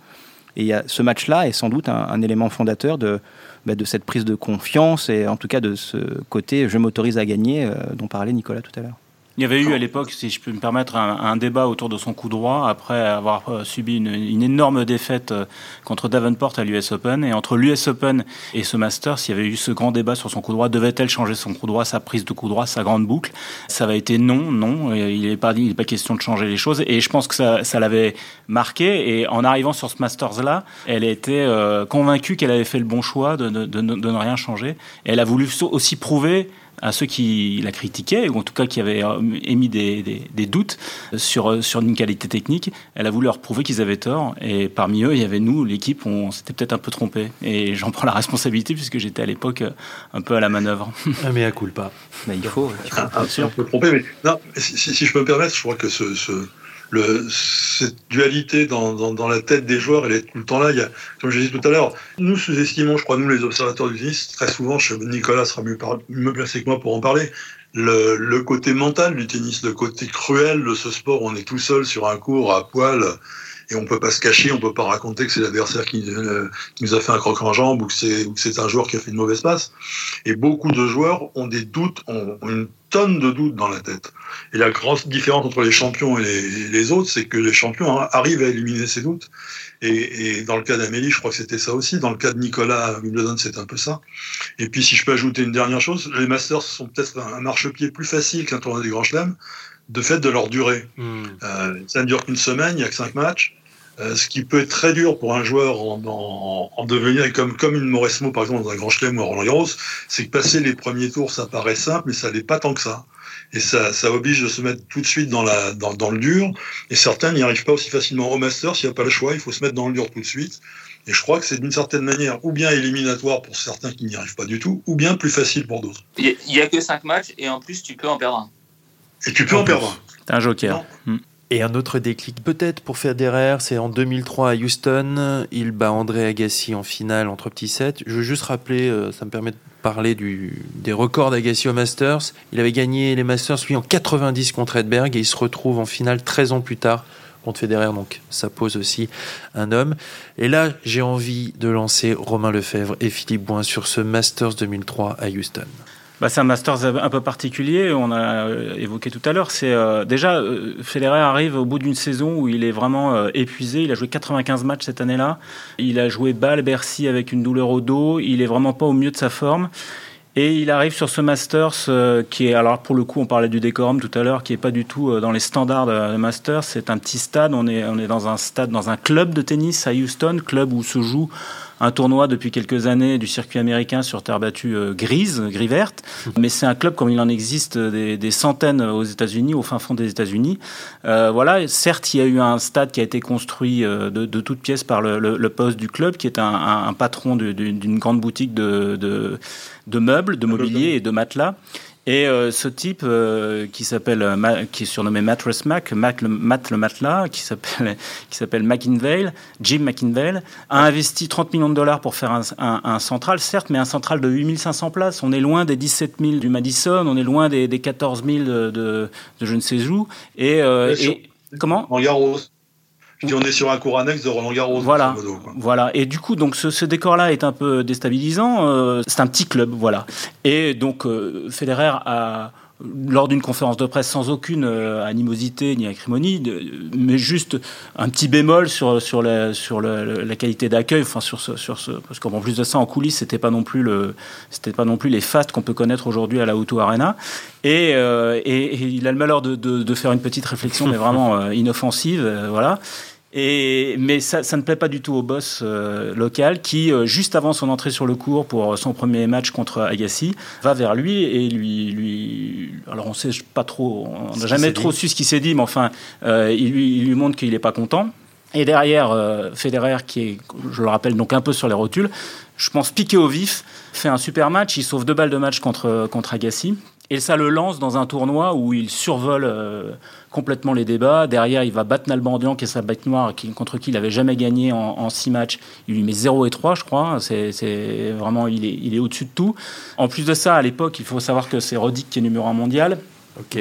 et ce match-là est sans doute un, élément fondateur de, bah, de cette prise de confiance et en tout cas de ce côté je m'autorise à gagner euh, dont parlait Nicolas tout à l'heure. Il y avait eu à l'époque, si je peux me permettre, un, débat autour de son coup droit après avoir euh, subi une, énorme défaite euh, contre Davenport à l'US Open. Et entre l'US Open et ce Masters, il y avait eu ce grand débat sur son coup droit. Devait-elle changer son coup droit, sa prise de coup droit, sa grande boucle? Ça avait été non, non. Il n'est pas, question de changer les choses. Et je pense que ça, l'avait marqué. Et en arrivant sur ce Masters-là, elle était euh, convaincue qu'elle avait fait le bon choix de, ne rien changer. Elle a voulu aussi prouver à ceux qui la critiquaient, ou en tout cas qui avaient euh, émis des, des, des doutes sur, sur une qualité technique, elle a voulu leur prouver qu'ils avaient tort. Et parmi eux, il y avait nous, l'équipe, on s'était peut-être un peu trompé. Et j'en prends la responsabilité puisque j'étais à l'époque un peu à la manœuvre. Ah, mais à coule pas. Mais il faut. Il faut ah, un peu trompé, mais non, si, si, je peux me permettre, je crois que ce, ce le, cette dualité dans, dans, la tête des joueurs, elle est tout le temps là. Il y a, comme je disais tout à l'heure, nous sous-estimons, je crois, nous les observateurs du tennis, très souvent, Nicolas sera mieux, mieux placé que moi pour en parler, le, le, côté mental du tennis, le côté cruel de ce sport. On est tout seul sur un cours à poil et on peut pas se cacher, on peut pas raconter que c'est l'adversaire qui, euh, qui, nous a fait un croc en jambe ou que c'est un joueur qui a fait une mauvaise passe. Et beaucoup de joueurs ont des doutes, ont, une tonne de doutes dans la tête. Et la grande différence entre les champions et les, les autres, c'est que les champions arrivent à éliminer ces doutes. Et, et dans le cas d'Amélie, je crois que c'était ça aussi. Dans le cas de Nicolas Wimbledon, c'est un peu ça. Et puis, si je peux ajouter une dernière chose, les Masters sont peut-être un marchepied plus facile qu'un tournoi des Grands Chelems, de fait de leur durée. Hmm. Euh, ça ne dure qu'une semaine, il n'y a que cinq matchs. Euh, ce qui peut être très dur pour un joueur en, en, devenir comme comme une Mauresmo par exemple dans un Grand Chelem ou Roland Garros, c'est que passer les premiers tours ça paraît simple mais ça n'est pas tant que ça. Et ça, ça oblige de se mettre tout de suite dans, la, dans, dans le dur. Et certains n'y arrivent pas aussi facilement au Master. S'il n'y a pas le choix, il faut se mettre dans le dur tout de suite. Et je crois que c'est d'une certaine manière ou bien éliminatoire pour certains qui n'y arrivent pas du tout, ou bien plus facile pour d'autres. Il n'y a que 5 matchs et en plus tu peux en perdre un. Et tu peux en, perdre un. C'est un joker. Et un autre déclic peut-être pour Federer, c'est en 2003 à Houston, il bat André Agassi en finale entre petits sets. Je veux juste rappeler, euh, ça me permet de parler du, des records d'Agassi au Masters. Il avait gagné les Masters lui en 90 contre Edberg et il se retrouve en finale 13 ans plus tard contre Federer, donc ça pose aussi un homme. Et là, j'ai envie de lancer Romain Lefebvre et Philippe Boin sur ce Masters 2003 à Houston. Bah, c'est un Masters un peu particulier, on a euh, évoqué tout à l'heure. C'est euh, déjà euh, Federer arrive au bout d'une saison où il est vraiment épuisé. Il a joué 95 matchs cette année-là. Il a joué balle Bercy avec une douleur au dos. Il est vraiment pas au mieux de sa forme. Et il arrive sur ce Masters qui est, alors pour le coup, on parlait du décorum tout à l'heure, qui est pas du tout dans les standards de Masters. C'est un petit stade. On est, on est dans un stade, dans un club de tennis à Houston, club où se joue un tournoi depuis quelques années du circuit américain sur terre battue euh, grise, gris verte. Mais c'est un club comme il en existe des, centaines aux États-Unis, au fin fond des États-Unis. Euh, voilà, certes, il y a eu un stade qui a été construit euh, de, de toutes pièces par le, poste du club, qui est un, patron d'une grande boutique de, de meubles, de mobilier et de matelas. Et euh, ce type euh, qui s'appelle, euh, qui est surnommé Mattress Mac, Mac le, Matt le matelas, qui s'appelle, <laughs> qui s'appelle McInvale, Jim McInvale, a investi 30 millions de dollars pour faire un, un, un, central, certes, mais un central de 8500 places. On est loin des 17 000 du Madison, on est loin des, des 14 000 de, de, je ne sais où. Et, et comment? On est sur un cours annexe de Roland Garros. Voilà, voilà. Et du coup, donc ce, décor-là est un peu déstabilisant. Euh, c'est un petit club, voilà. Et donc euh, Federer a lors d'une conférence de presse sans aucune euh, animosité ni acrimonie, mais juste un petit bémol sur sur la sur la, qualité d'accueil, enfin sur ce, sur ce parce qu'en plus de ça en coulisses c'était pas non plus le c'était pas non plus les fastes qu'on peut connaître aujourd'hui à la Auto Arena et, et, il a le malheur de, de, faire une petite réflexion mais vraiment inoffensive, voilà. Et, mais ça, ça, ne plaît pas du tout au boss euh, local qui, euh, juste avant son entrée sur le cours pour son premier match contre Agassi, va vers lui et lui, lui alors on sait pas trop, on n'a jamais trop su ce qu'il s'est dit, mais enfin, euh, il, lui, il lui montre qu'il n'est pas content. Et derrière, Federer, qui est, je le rappelle, donc un peu sur les rotules, je pense piqué au vif, fait un super match, il sauve deux balles de match contre, contre Agassi, et ça le lance dans un tournoi où il survole complètement les débats. Derrière, il va battre Nalbandian, qui est sa bête noire, contre qui il n'avait jamais gagné en, six matchs. Il lui met 0 et 3, je crois. C'est vraiment, il est, il est au-dessus de tout. En plus de ça, à l'époque, il faut savoir que c'est Roddick qui est numéro un mondial.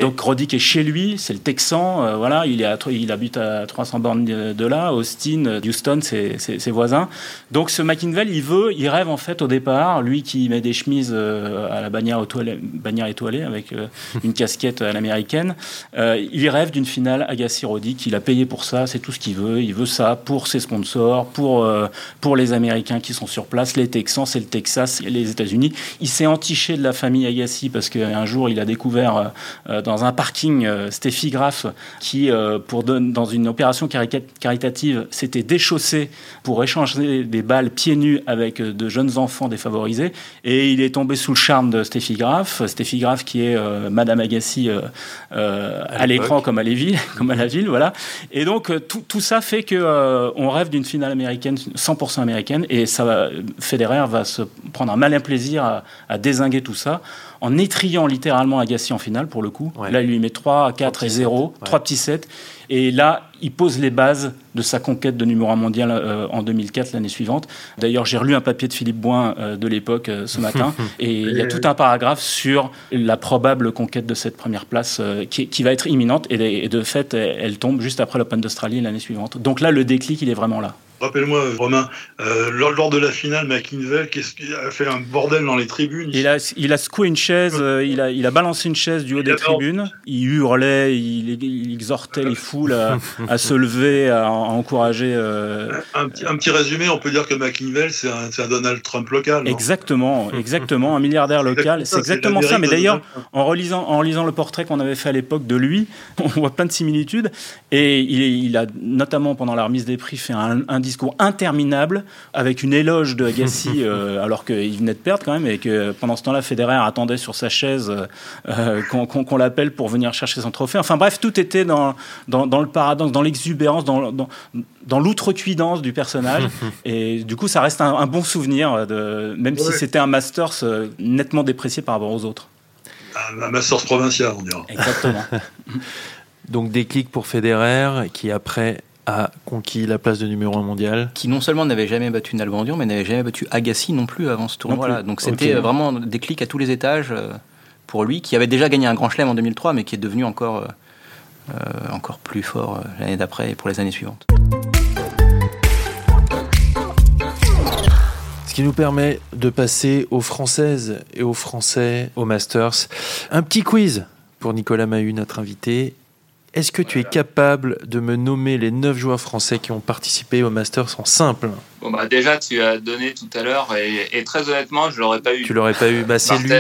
Donc Roddick est chez lui, c'est le Texan, euh, voilà, il, est à, il habite à 300 bornes de, là, Austin, Houston, c'est ses voisins. Donc ce McInville, il veut, il rêve en fait au départ, lui qui met des chemises euh, à la bannière étoilée, bannière étoilée avec euh, une <laughs> casquette à l'américaine, il rêve d'une finale Agassi-Roddick, il a payé pour ça, c'est tout ce qu'il veut, il veut ça pour ses sponsors, pour, pour les Américains qui sont sur place, les Texans, c'est le Texas, les États-Unis. Il s'est entiché de la famille Agassi parce qu'un jour il a découvert euh, dans un parking euh, Steffi Graf qui, euh, pour dans une opération caritative, s'était déchaussé pour échanger des balles pieds nus avec de jeunes enfants défavorisés. Et il est tombé sous le charme de Steffi Graf. Steffi Graf qui est Madame Agassi à, l'écran comme à, ville, <laughs> comme à la ville, voilà. Et donc tout, tout ça fait que on rêve d'une finale américaine 100% américaine et ça Federer va se prendre un malin plaisir à, à désinguer tout ça en étriant littéralement Agassi en finale pour le coup. Là, il lui met 3, 4 et 0, 3 petits sets. Et là, il pose les bases de sa conquête de numéro 1 mondial euh, en 2004, l'année suivante. D'ailleurs, j'ai relu un papier de Philippe Boin euh, de l'époque euh, ce matin, <laughs> et il y a tout un paragraphe sur la probable conquête de cette première place qui, va être imminente, et, de fait, elle tombe juste après l'Open d'Australie l'année suivante. Donc là, le déclic, il est vraiment là. Rappelle-moi, Romain, euh, lors, de la finale, qu'il a fait un bordel dans les tribunes? Il a, il a secoué une chaise, euh, il, a, il a balancé une chaise du haut des tribunes, il hurlait, il, exhortait les foules à, se lever, à, encourager. Euh, un, petit, un, petit, résumé, on peut dire que McInville, c'est un, un, Donald Trump local. exactement, exactement, un milliardaire local. C'est exactement ça. Mais d'ailleurs, en relisant, en lisant le portrait qu'on avait fait à l'époque de lui, <laughs> on voit plein de similitudes. Et il, il a notamment pendant la remise des prix fait un, un discours interminable avec une éloge de Agassi <laughs> euh, alors qu'il venait de perdre quand même et que pendant ce temps-là Federer attendait sur sa chaise euh, euh, qu'on l'appelle pour venir chercher son trophée. Enfin bref, tout était dans, dans, le paradoxe, dans l'exubérance, dans, dans, l'outrecuidance du personnage. <laughs> et du coup, ça reste un, bon souvenir, de, même si c'était un Masters nettement déprécié par rapport aux autres. Un Masters provincial, on dirait. Exactement. <laughs> Donc déclic pour Federer qui après a conquis la place de numéro 1 mondial. Qui non seulement n'avait jamais battu Nalbandian, mais n'avait jamais battu Agassi non plus avant ce tournoi-là. Donc c'était vraiment des clics à tous les étages euh, pour lui, qui avait déjà gagné un grand chelem en 2003, mais qui est devenu encore, euh, euh, encore plus fort l'année d'après et pour les années suivantes. Ce qui nous permet de passer aux Françaises et aux Français au Masters. Un petit quiz pour Nicolas Mahut, notre invité. Est-ce que tu es capable de me nommer les 9 joueurs français qui ont participé au Masters en simple? Bon bah déjà tu as donné tout à l'heure et, très honnêtement je l'aurais pas eu. Tu l'aurais pas eu? Bah, c'est lui.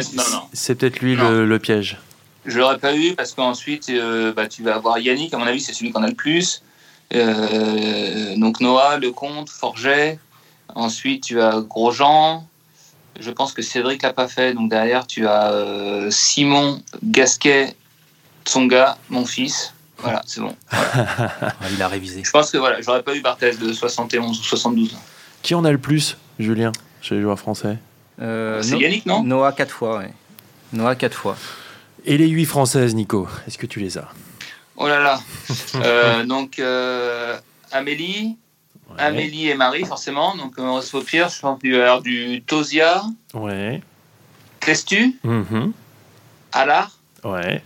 C'est peut-être lui le, piège. Je l'aurais pas eu parce qu'ensuite euh, bah, tu vas avoir Yannick à mon avis c'est celui qu'on a le plus. Euh, donc Noah, Lecomte, Forget. Ensuite tu as Grosjean. Je pense que Cédric l'a pas fait donc derrière tu as euh, Simon, Gasquet, Tsonga, mon fils. Voilà, c'est bon. <laughs> Il a révisé. Je pense que voilà, j'aurais pas eu Barthez de 71 ou 72. Qui en a le plus, Julien, chez les joueurs français euh, C'est Yannick, non Noah, 4 fois, oui. Noah, 4 fois. Et les 8 françaises, Nico, est-ce que tu les as? Oh là là euh, <laughs> Donc, euh, Amélie, Amélie et Marie, forcément. Donc, Maurice Paupière, je pense qu'il va du Tosia. Ouais. Clestu. Mm Allard. Ouais.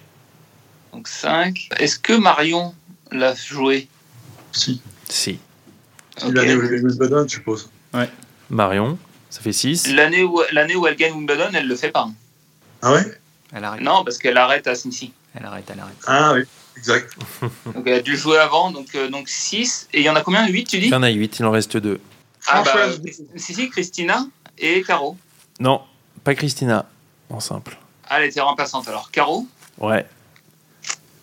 Donc 5. Est-ce que Marion l'a joué? Si. Si. L'année où elle gagne Wimbledon, je suppose. Ouais. Marion, ça fait 6. L'année où, l'année où elle gagne Wimbledon, elle le fait pas. Ah ouais? Elle arrête. Non, parce qu'elle arrête à Cincy. Elle arrête, elle arrête. Ah oui, exact. <laughs> donc elle a dû jouer avant, donc, euh, donc 6. Et il y en a combien? 8, tu dis? Il y en a 8, il en reste 2. Ah bah, si, si, Christina et Caro. Non, pas Christina, en simple. Ah, elle était remplaçante alors. Caro? Ouais.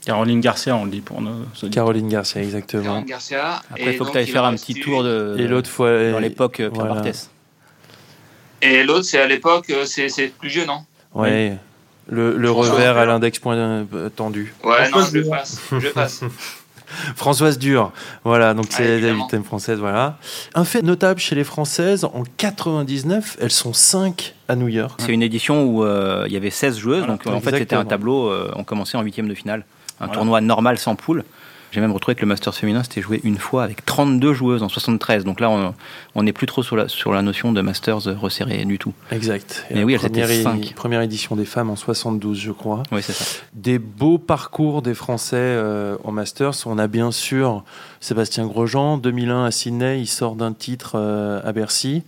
Caroline Garcia, on le dit pour nous. Caroline Garcia, exactement. Caroline Garcia. Après, il faut que tu ailles faire un petit tour de. Et l'autre fois. Dans l'époque Pierre voilà. Et l'autre, c'est à l'époque, euh, c'est plus vieux, non? Ouais. Le, le revers à l'index point euh, tendu. Ouais, non, je passe. Je passe. <laughs> Françoise Dur, voilà, donc c'est la huitième française, voilà. Un fait notable chez les Françaises, en 99, elles sont 5 à New York. C'est une édition où euh, il y avait 16 joueuses, donc en fait c'était un tableau, on commençait en huitième de finale un tournoi normal sans poule. J'ai même retrouvé que le Masters féminin s'était joué une fois avec 32 joueuses en 73. Donc là, on n'est plus trop sur la, sur la notion de Masters resserré du tout. Exact. Mais oui, elles étaient 5. Première édition des femmes en 72, je crois. Oui, c'est ça. Des beaux parcours des Français euh, en Masters. On a bien sûr Sébastien Grosjean. 2001 à Sydney, il sort d'un titre euh, à Bercy.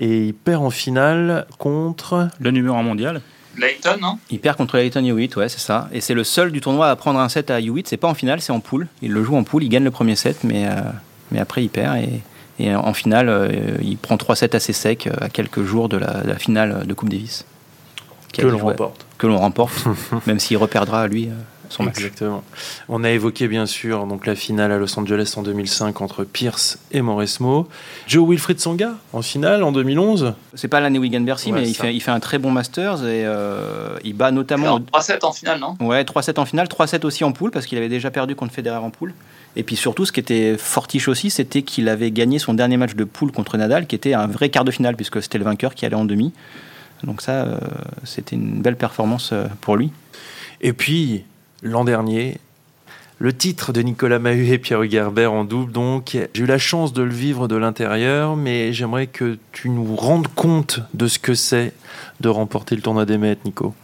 Et il perd en finale contre... Le numéro 1 mondial. Layton, non? Il perd contre Layton Hewitt, ouais, c'est ça. Et c'est le seul du tournoi à prendre un set à Hewitt. C'est pas en finale, c'est en poule. Il le joue en poule, il gagne le premier set, mais, euh, mais après il perd. Et, et en finale, euh, il prend trois sets assez secs euh, à quelques jours de la, finale de Coupe Davis. Que l'on remporte. Que l'on remporte, <laughs> même s'il reperdra lui Exactement. On a évoqué bien sûr donc la finale à Los Angeles en 2005 entre Pierce et Mauresmo. Joe Wilfried Songa en finale en 2011. C'est pas l'année Wigan Bercy, mais il fait, il fait, un très bon Masters et euh, il bat notamment. 3-7 en finale, non? Ouais, 3-7 en finale, 3-7 aussi en poule parce qu'il avait déjà perdu contre Federer en poule. Et puis surtout, ce qui était fortiche aussi, c'était qu'il avait gagné son dernier match de poule contre Nadal, qui était un vrai quart de finale puisque c'était le vainqueur qui allait en demi. Donc ça, c'était une belle performance pour lui. Et puis, l'an dernier, le titre de Nicolas Mahut et Pierre Hugerbert en double, donc j'ai eu la chance de le vivre de l'intérieur, mais j'aimerais que tu nous rendes compte de ce que c'est de remporter le tournoi des maîtres, Nico.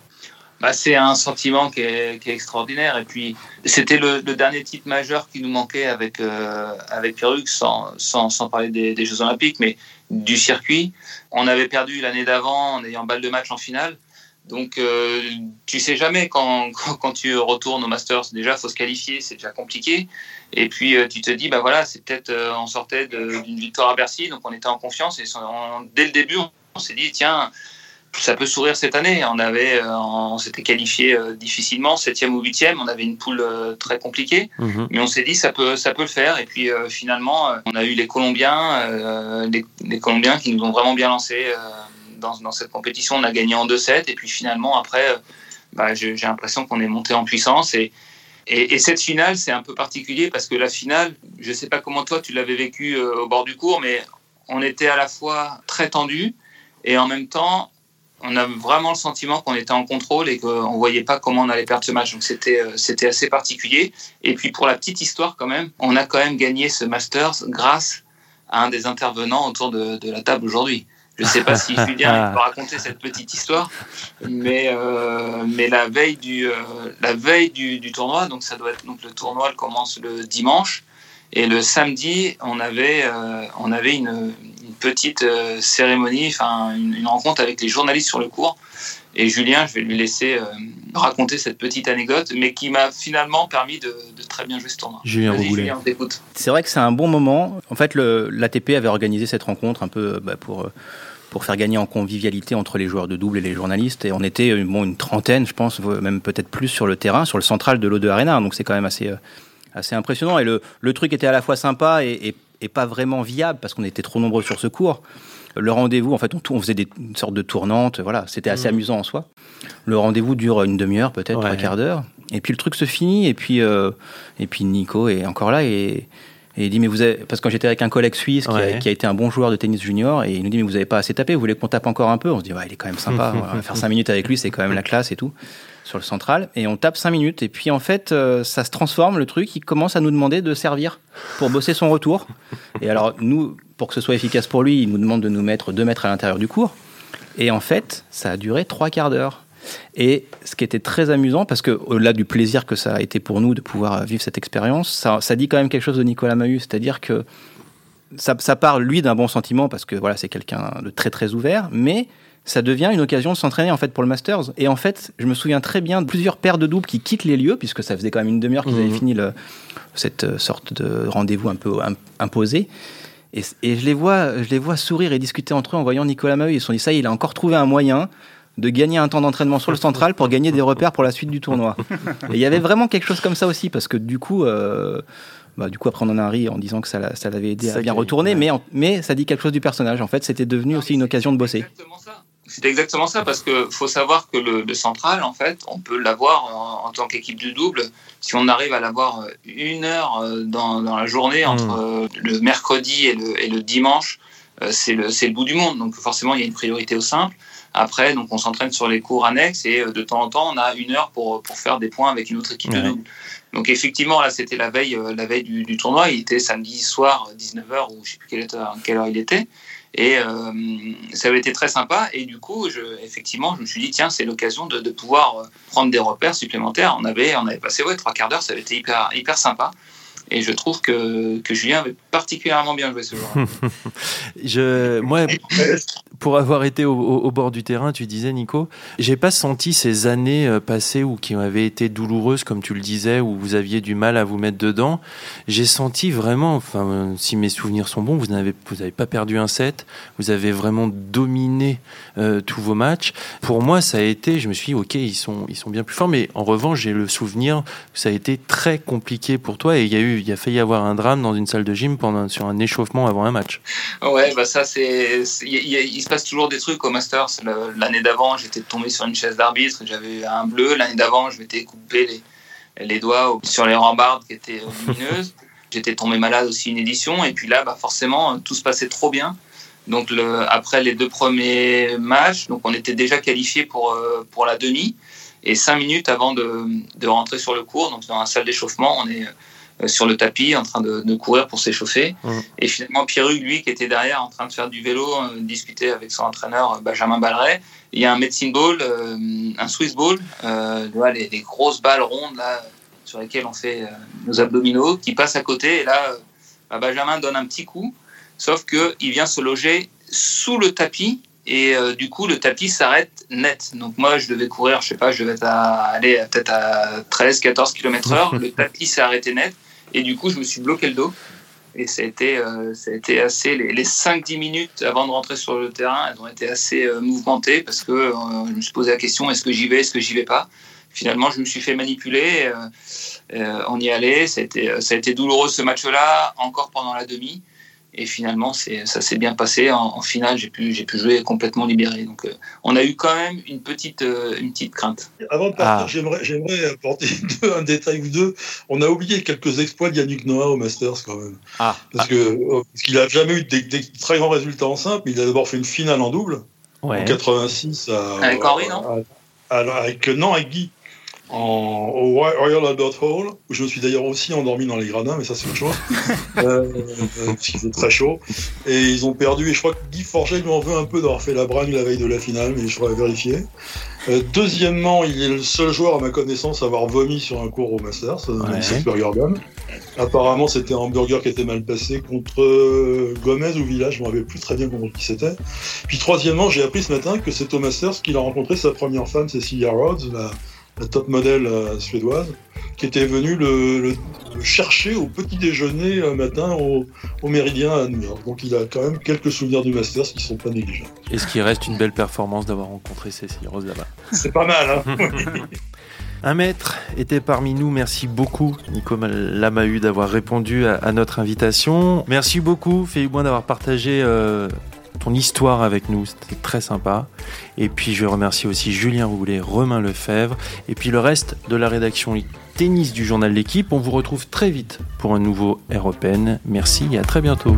Bah, c'est un sentiment qui est, extraordinaire. Et puis, c'était le, dernier titre majeur qui nous manquait avec, euh, avec Pierre sans, sans, parler des, des, Jeux Olympiques, mais du circuit. On avait perdu l'année d'avant en ayant balle de match en finale. Donc, euh, tu sais jamais <laughs> quand, quand, tu retournes au Masters. Déjà, faut se qualifier, c'est déjà compliqué. Et puis, euh, tu te dis, bah voilà, c'est peut-être, euh, on sortait d'une victoire à Bercy, donc on était en confiance. Et dès le début, on, s'est dit, tiens, ça peut sourire cette année. On avait, on s'était qualifié difficilement, septième ou huitième. On avait une poule très compliquée, mhm. mais on s'est dit, ça peut, ça peut le faire. Et puis, finalement, on a eu les Colombiens, les, les, Colombiens qui nous ont vraiment bien lancé dans, cette compétition, on a gagné en 2-7. Et puis finalement, après, euh, bah, j'ai l'impression qu'on est monté en puissance. Et, et, cette finale, c'est un peu particulier parce que la finale, je ne sais pas comment toi tu l'avais vécu euh, au bord du cours, mais on était à la fois très tendu et en même temps, on a vraiment le sentiment qu'on était en contrôle et qu'on ne voyait pas comment on allait perdre ce match. Donc c'était, euh, c'était assez particulier. Et puis pour la petite histoire quand même, on a quand même gagné ce Masters grâce à un des intervenants autour de la table aujourd'hui. Je ne sais pas si Julien peut <laughs> raconter cette petite histoire, mais, euh, mais la veille, du, euh, la veille du, tournoi, donc ça doit être donc le tournoi commence le dimanche, et le samedi, on avait, euh, on avait une, petite cérémonie, enfin une, rencontre avec les journalistes sur le cours. Et Julien, je vais lui laisser raconter cette petite anecdote, mais qui m'a finalement permis de, très bien jouer ce tournoi. Julien, C'est vrai que c'est un bon moment. En fait, l'ATP avait organisé cette rencontre un peu bah, pour pour faire gagner en convivialité entre les joueurs de double et les journalistes. Et on était euh, bon, une trentaine, je pense, même peut-être plus sur le terrain, sur le central de l'O2 Arena. Donc c'est quand même assez, euh, assez impressionnant. Et le, le, truc était à la fois sympa et, et, pas vraiment viable parce qu'on était trop nombreux sur ce cours. Le rendez-vous, en fait, on, on faisait des, une sorte de tournante. Voilà, c'était assez mmh. amusant en soi. Le rendez-vous dure une demi-heure, peut-être, un quart d'heure. Et puis le truc se finit. Et puis, euh, et puis Nico est encore là. Et, et il dit, mais vous avez... Parce que quand j'étais avec un collègue suisse qui, a, été un bon joueur de tennis junior, et il nous dit, mais vous n'avez pas assez tapé, vous voulez qu'on tape encore un peu? On se dit, ouais, il est quand même sympa, <laughs> on va faire 5 minutes avec lui, c'est quand même la classe et tout, sur le central. Et on tape 5 minutes, et puis en fait, euh, ça se transforme, le truc, il commence à nous demander de servir pour bosser son retour. Et alors, nous, pour que ce soit efficace pour lui, il nous demande de nous mettre 2 mètres à l'intérieur du cours. Et en fait, ça a duré 3 quarts d'heure. Et ce qui était très amusant, parce que au-delà du plaisir que ça a été pour nous de pouvoir vivre cette expérience, ça, dit quand même quelque chose de Nicolas Mahut, c'est-à-dire que ça, ça, parle lui d'un bon sentiment parce que voilà c'est quelqu'un de très très ouvert, mais ça devient une occasion de s'entraîner en fait pour le Masters. Et en fait, je me souviens très bien de plusieurs paires de doubles qui quittent les lieux puisque ça faisait quand même une demi-heure qu'ils avaient mmh. fini le, cette sorte de rendez-vous un peu imposé. Et, et, je les vois, je les vois sourire et discuter entre eux en voyant Nicolas Mahut. Ils se sont dit ça, il a encore trouvé un moyen de gagner un temps d'entraînement sur le central pour gagner des repères pour la suite du tournoi. Et il y avait vraiment quelque chose comme ça aussi, parce que du coup, euh, bah, du coup après on en a ri en disant que ça, ça l'avait aidé à bien retourner, mais, mais ça dit quelque chose du personnage. En fait, c'était devenu aussi une occasion de bosser. C'est exactement ça, parce qu'il faut savoir que le, central, en fait, on peut l'avoir en, tant qu'équipe de double. Si on arrive à l'avoir une heure euh, dans, dans la journée, entre hmm. euh, le mercredi et le, et le dimanche, c'est le, le bout du monde. Donc forcément, il y a une priorité au simple. Après, donc on s'entraîne sur les cours annexes et euh, de temps en temps, on a une heure pour, pour faire des points avec une autre équipe de double. Donc effectivement, là, c'était la veille, euh, la veille du, tournoi. Il était samedi soir, 19h, ou je ne sais plus quelle heure, quelle heure il était. Et euh, ça avait été très sympa. Et du coup, je, effectivement, je me suis dit, tiens, c'est l'occasion de, de, pouvoir prendre des repères supplémentaires. On avait, on avait passé ouais, trois quarts d'heure, ça avait été hyper, hyper sympa. Et je trouve que, que Julien avait particulièrement bien joué ce jour. <laughs> je, moi, pour avoir été au, bord du terrain, tu disais, Nico, j'ai pas senti ces années euh, passées ou qui avaient été douloureuses, comme tu le disais, où vous aviez du mal à vous mettre dedans. J'ai senti vraiment, enfin, si mes souvenirs sont bons, vous n'avez pas perdu un set, vous avez vraiment dominé euh, tous vos matchs. Pour moi, ça a été, je me suis dit, ok, ils sont, ils sont bien plus forts, mais en revanche, j'ai le souvenir que ça a été très compliqué pour toi et il y a eu il a failli y avoir un drame dans une salle de gym pendant, sur un échauffement avant un match. Ouais, bah ça, c'est. Il, se passe toujours des trucs au Masters. L'année d'avant, j'étais tombé sur une chaise d'arbitre, j'avais un bleu. L'année d'avant, je m'étais coupé les, les doigts sur les rambardes qui étaient lumineuses. <laughs> J'étais tombé malade aussi une édition. Et puis là, bah forcément, tout se passait trop bien. Donc le, après les deux premiers matchs, donc on était déjà qualifié pour, pour la demi. Et cinq minutes avant de, de, rentrer sur le cours, donc dans la salle d'échauffement, on est euh, sur le tapis en train de, de courir pour s'échauffer. Mmh. Et finalement, Pierre lui, qui était derrière en train de faire du vélo, euh, discuter avec son entraîneur euh, Benjamin Balleret. Il y a un medicine ball, un Swiss ball, euh, les, les, grosses balles rondes là, sur lesquelles on fait nos abdominaux, qui passe à côté. Et là, bah, Benjamin donne un petit coup, sauf qu'il vient se loger sous le tapis et euh, du coup le tapis s'arrête net. Donc moi je devais courir, je sais pas, je devais aller peut-être à 13 14 km heure, <laughs> le tapis s'est arrêté net et du coup je me suis bloqué le dos. Et ça a été, euh, ça a été assez. Les, les 5-10 minutes avant de rentrer sur le terrain, elles ont été assez euh, mouvementées parce que je me suis posé la question est-ce que j'y vais, est-ce que j'y vais pas? Finalement, je me suis fait manipuler. on y allait. Ça a, été, ça a été douloureux ce match-là, encore pendant la demi. Et finalement, ça s'est bien passé. En, finale, j'ai pu, pu jouer complètement libéré. Donc, euh, on a eu quand même une petite, euh, une petite crainte. Avant de partir, ah. j'aimerais apporter <laughs> un détail ou deux. On a oublié quelques exploits d'Yannick Noah au Masters quand même. Ah. Parce que euh, qu'il n'a jamais eu des, très grands résultats en simple. Il a d'abord fait une finale en double en 86 avec Henri, non? avec, non, avec Guy en, au Royal Albert Hall, où je me suis d'ailleurs aussi endormi dans les gradins, mais ça c'est autre chose, <laughs> euh, parce qu'il faisait très chaud. Et ils ont perdu, et je crois que Guy Forget lui en veut un peu d'avoir fait la bringue la veille de la finale, mais je pourrais vérifier. Euh, deuxièmement, il est le seul joueur à ma connaissance à avoir vomi sur un cours au Masters, euh, ouais. Burger Gun. Apparemment, c'était un hamburger qui était mal passé contre euh, Gomez ou Village, je ne rappelle plus très bien contre qui c'était. Puis troisièmement, j'ai appris ce matin que c'est au Masters qu'il a rencontré sa première femme, Cecilia Rhodes, la, la top modèle euh, suédoise, qui était venue le, chercher au petit déjeuner un matin au, Méridien à New York. Donc il a quand même quelques souvenirs du Masters qui ne sont pas négligeables. Est-ce qu'il reste une belle performance d'avoir rencontré Cécile Rose là-bas C'est pas mal, hein <laughs> Un maître était parmi nous. Merci beaucoup, Nico Lamahu, d'avoir répondu à, notre invitation. Merci beaucoup, Félix d'avoir partagé euh, ton histoire avec nous. C'était très sympa. Et puis je remercie aussi Julien Roulet, Romain Lefebvre et puis le reste de la rédaction tennis du journal L'équipe. On vous retrouve très vite pour un nouveau Air Merci et à très bientôt.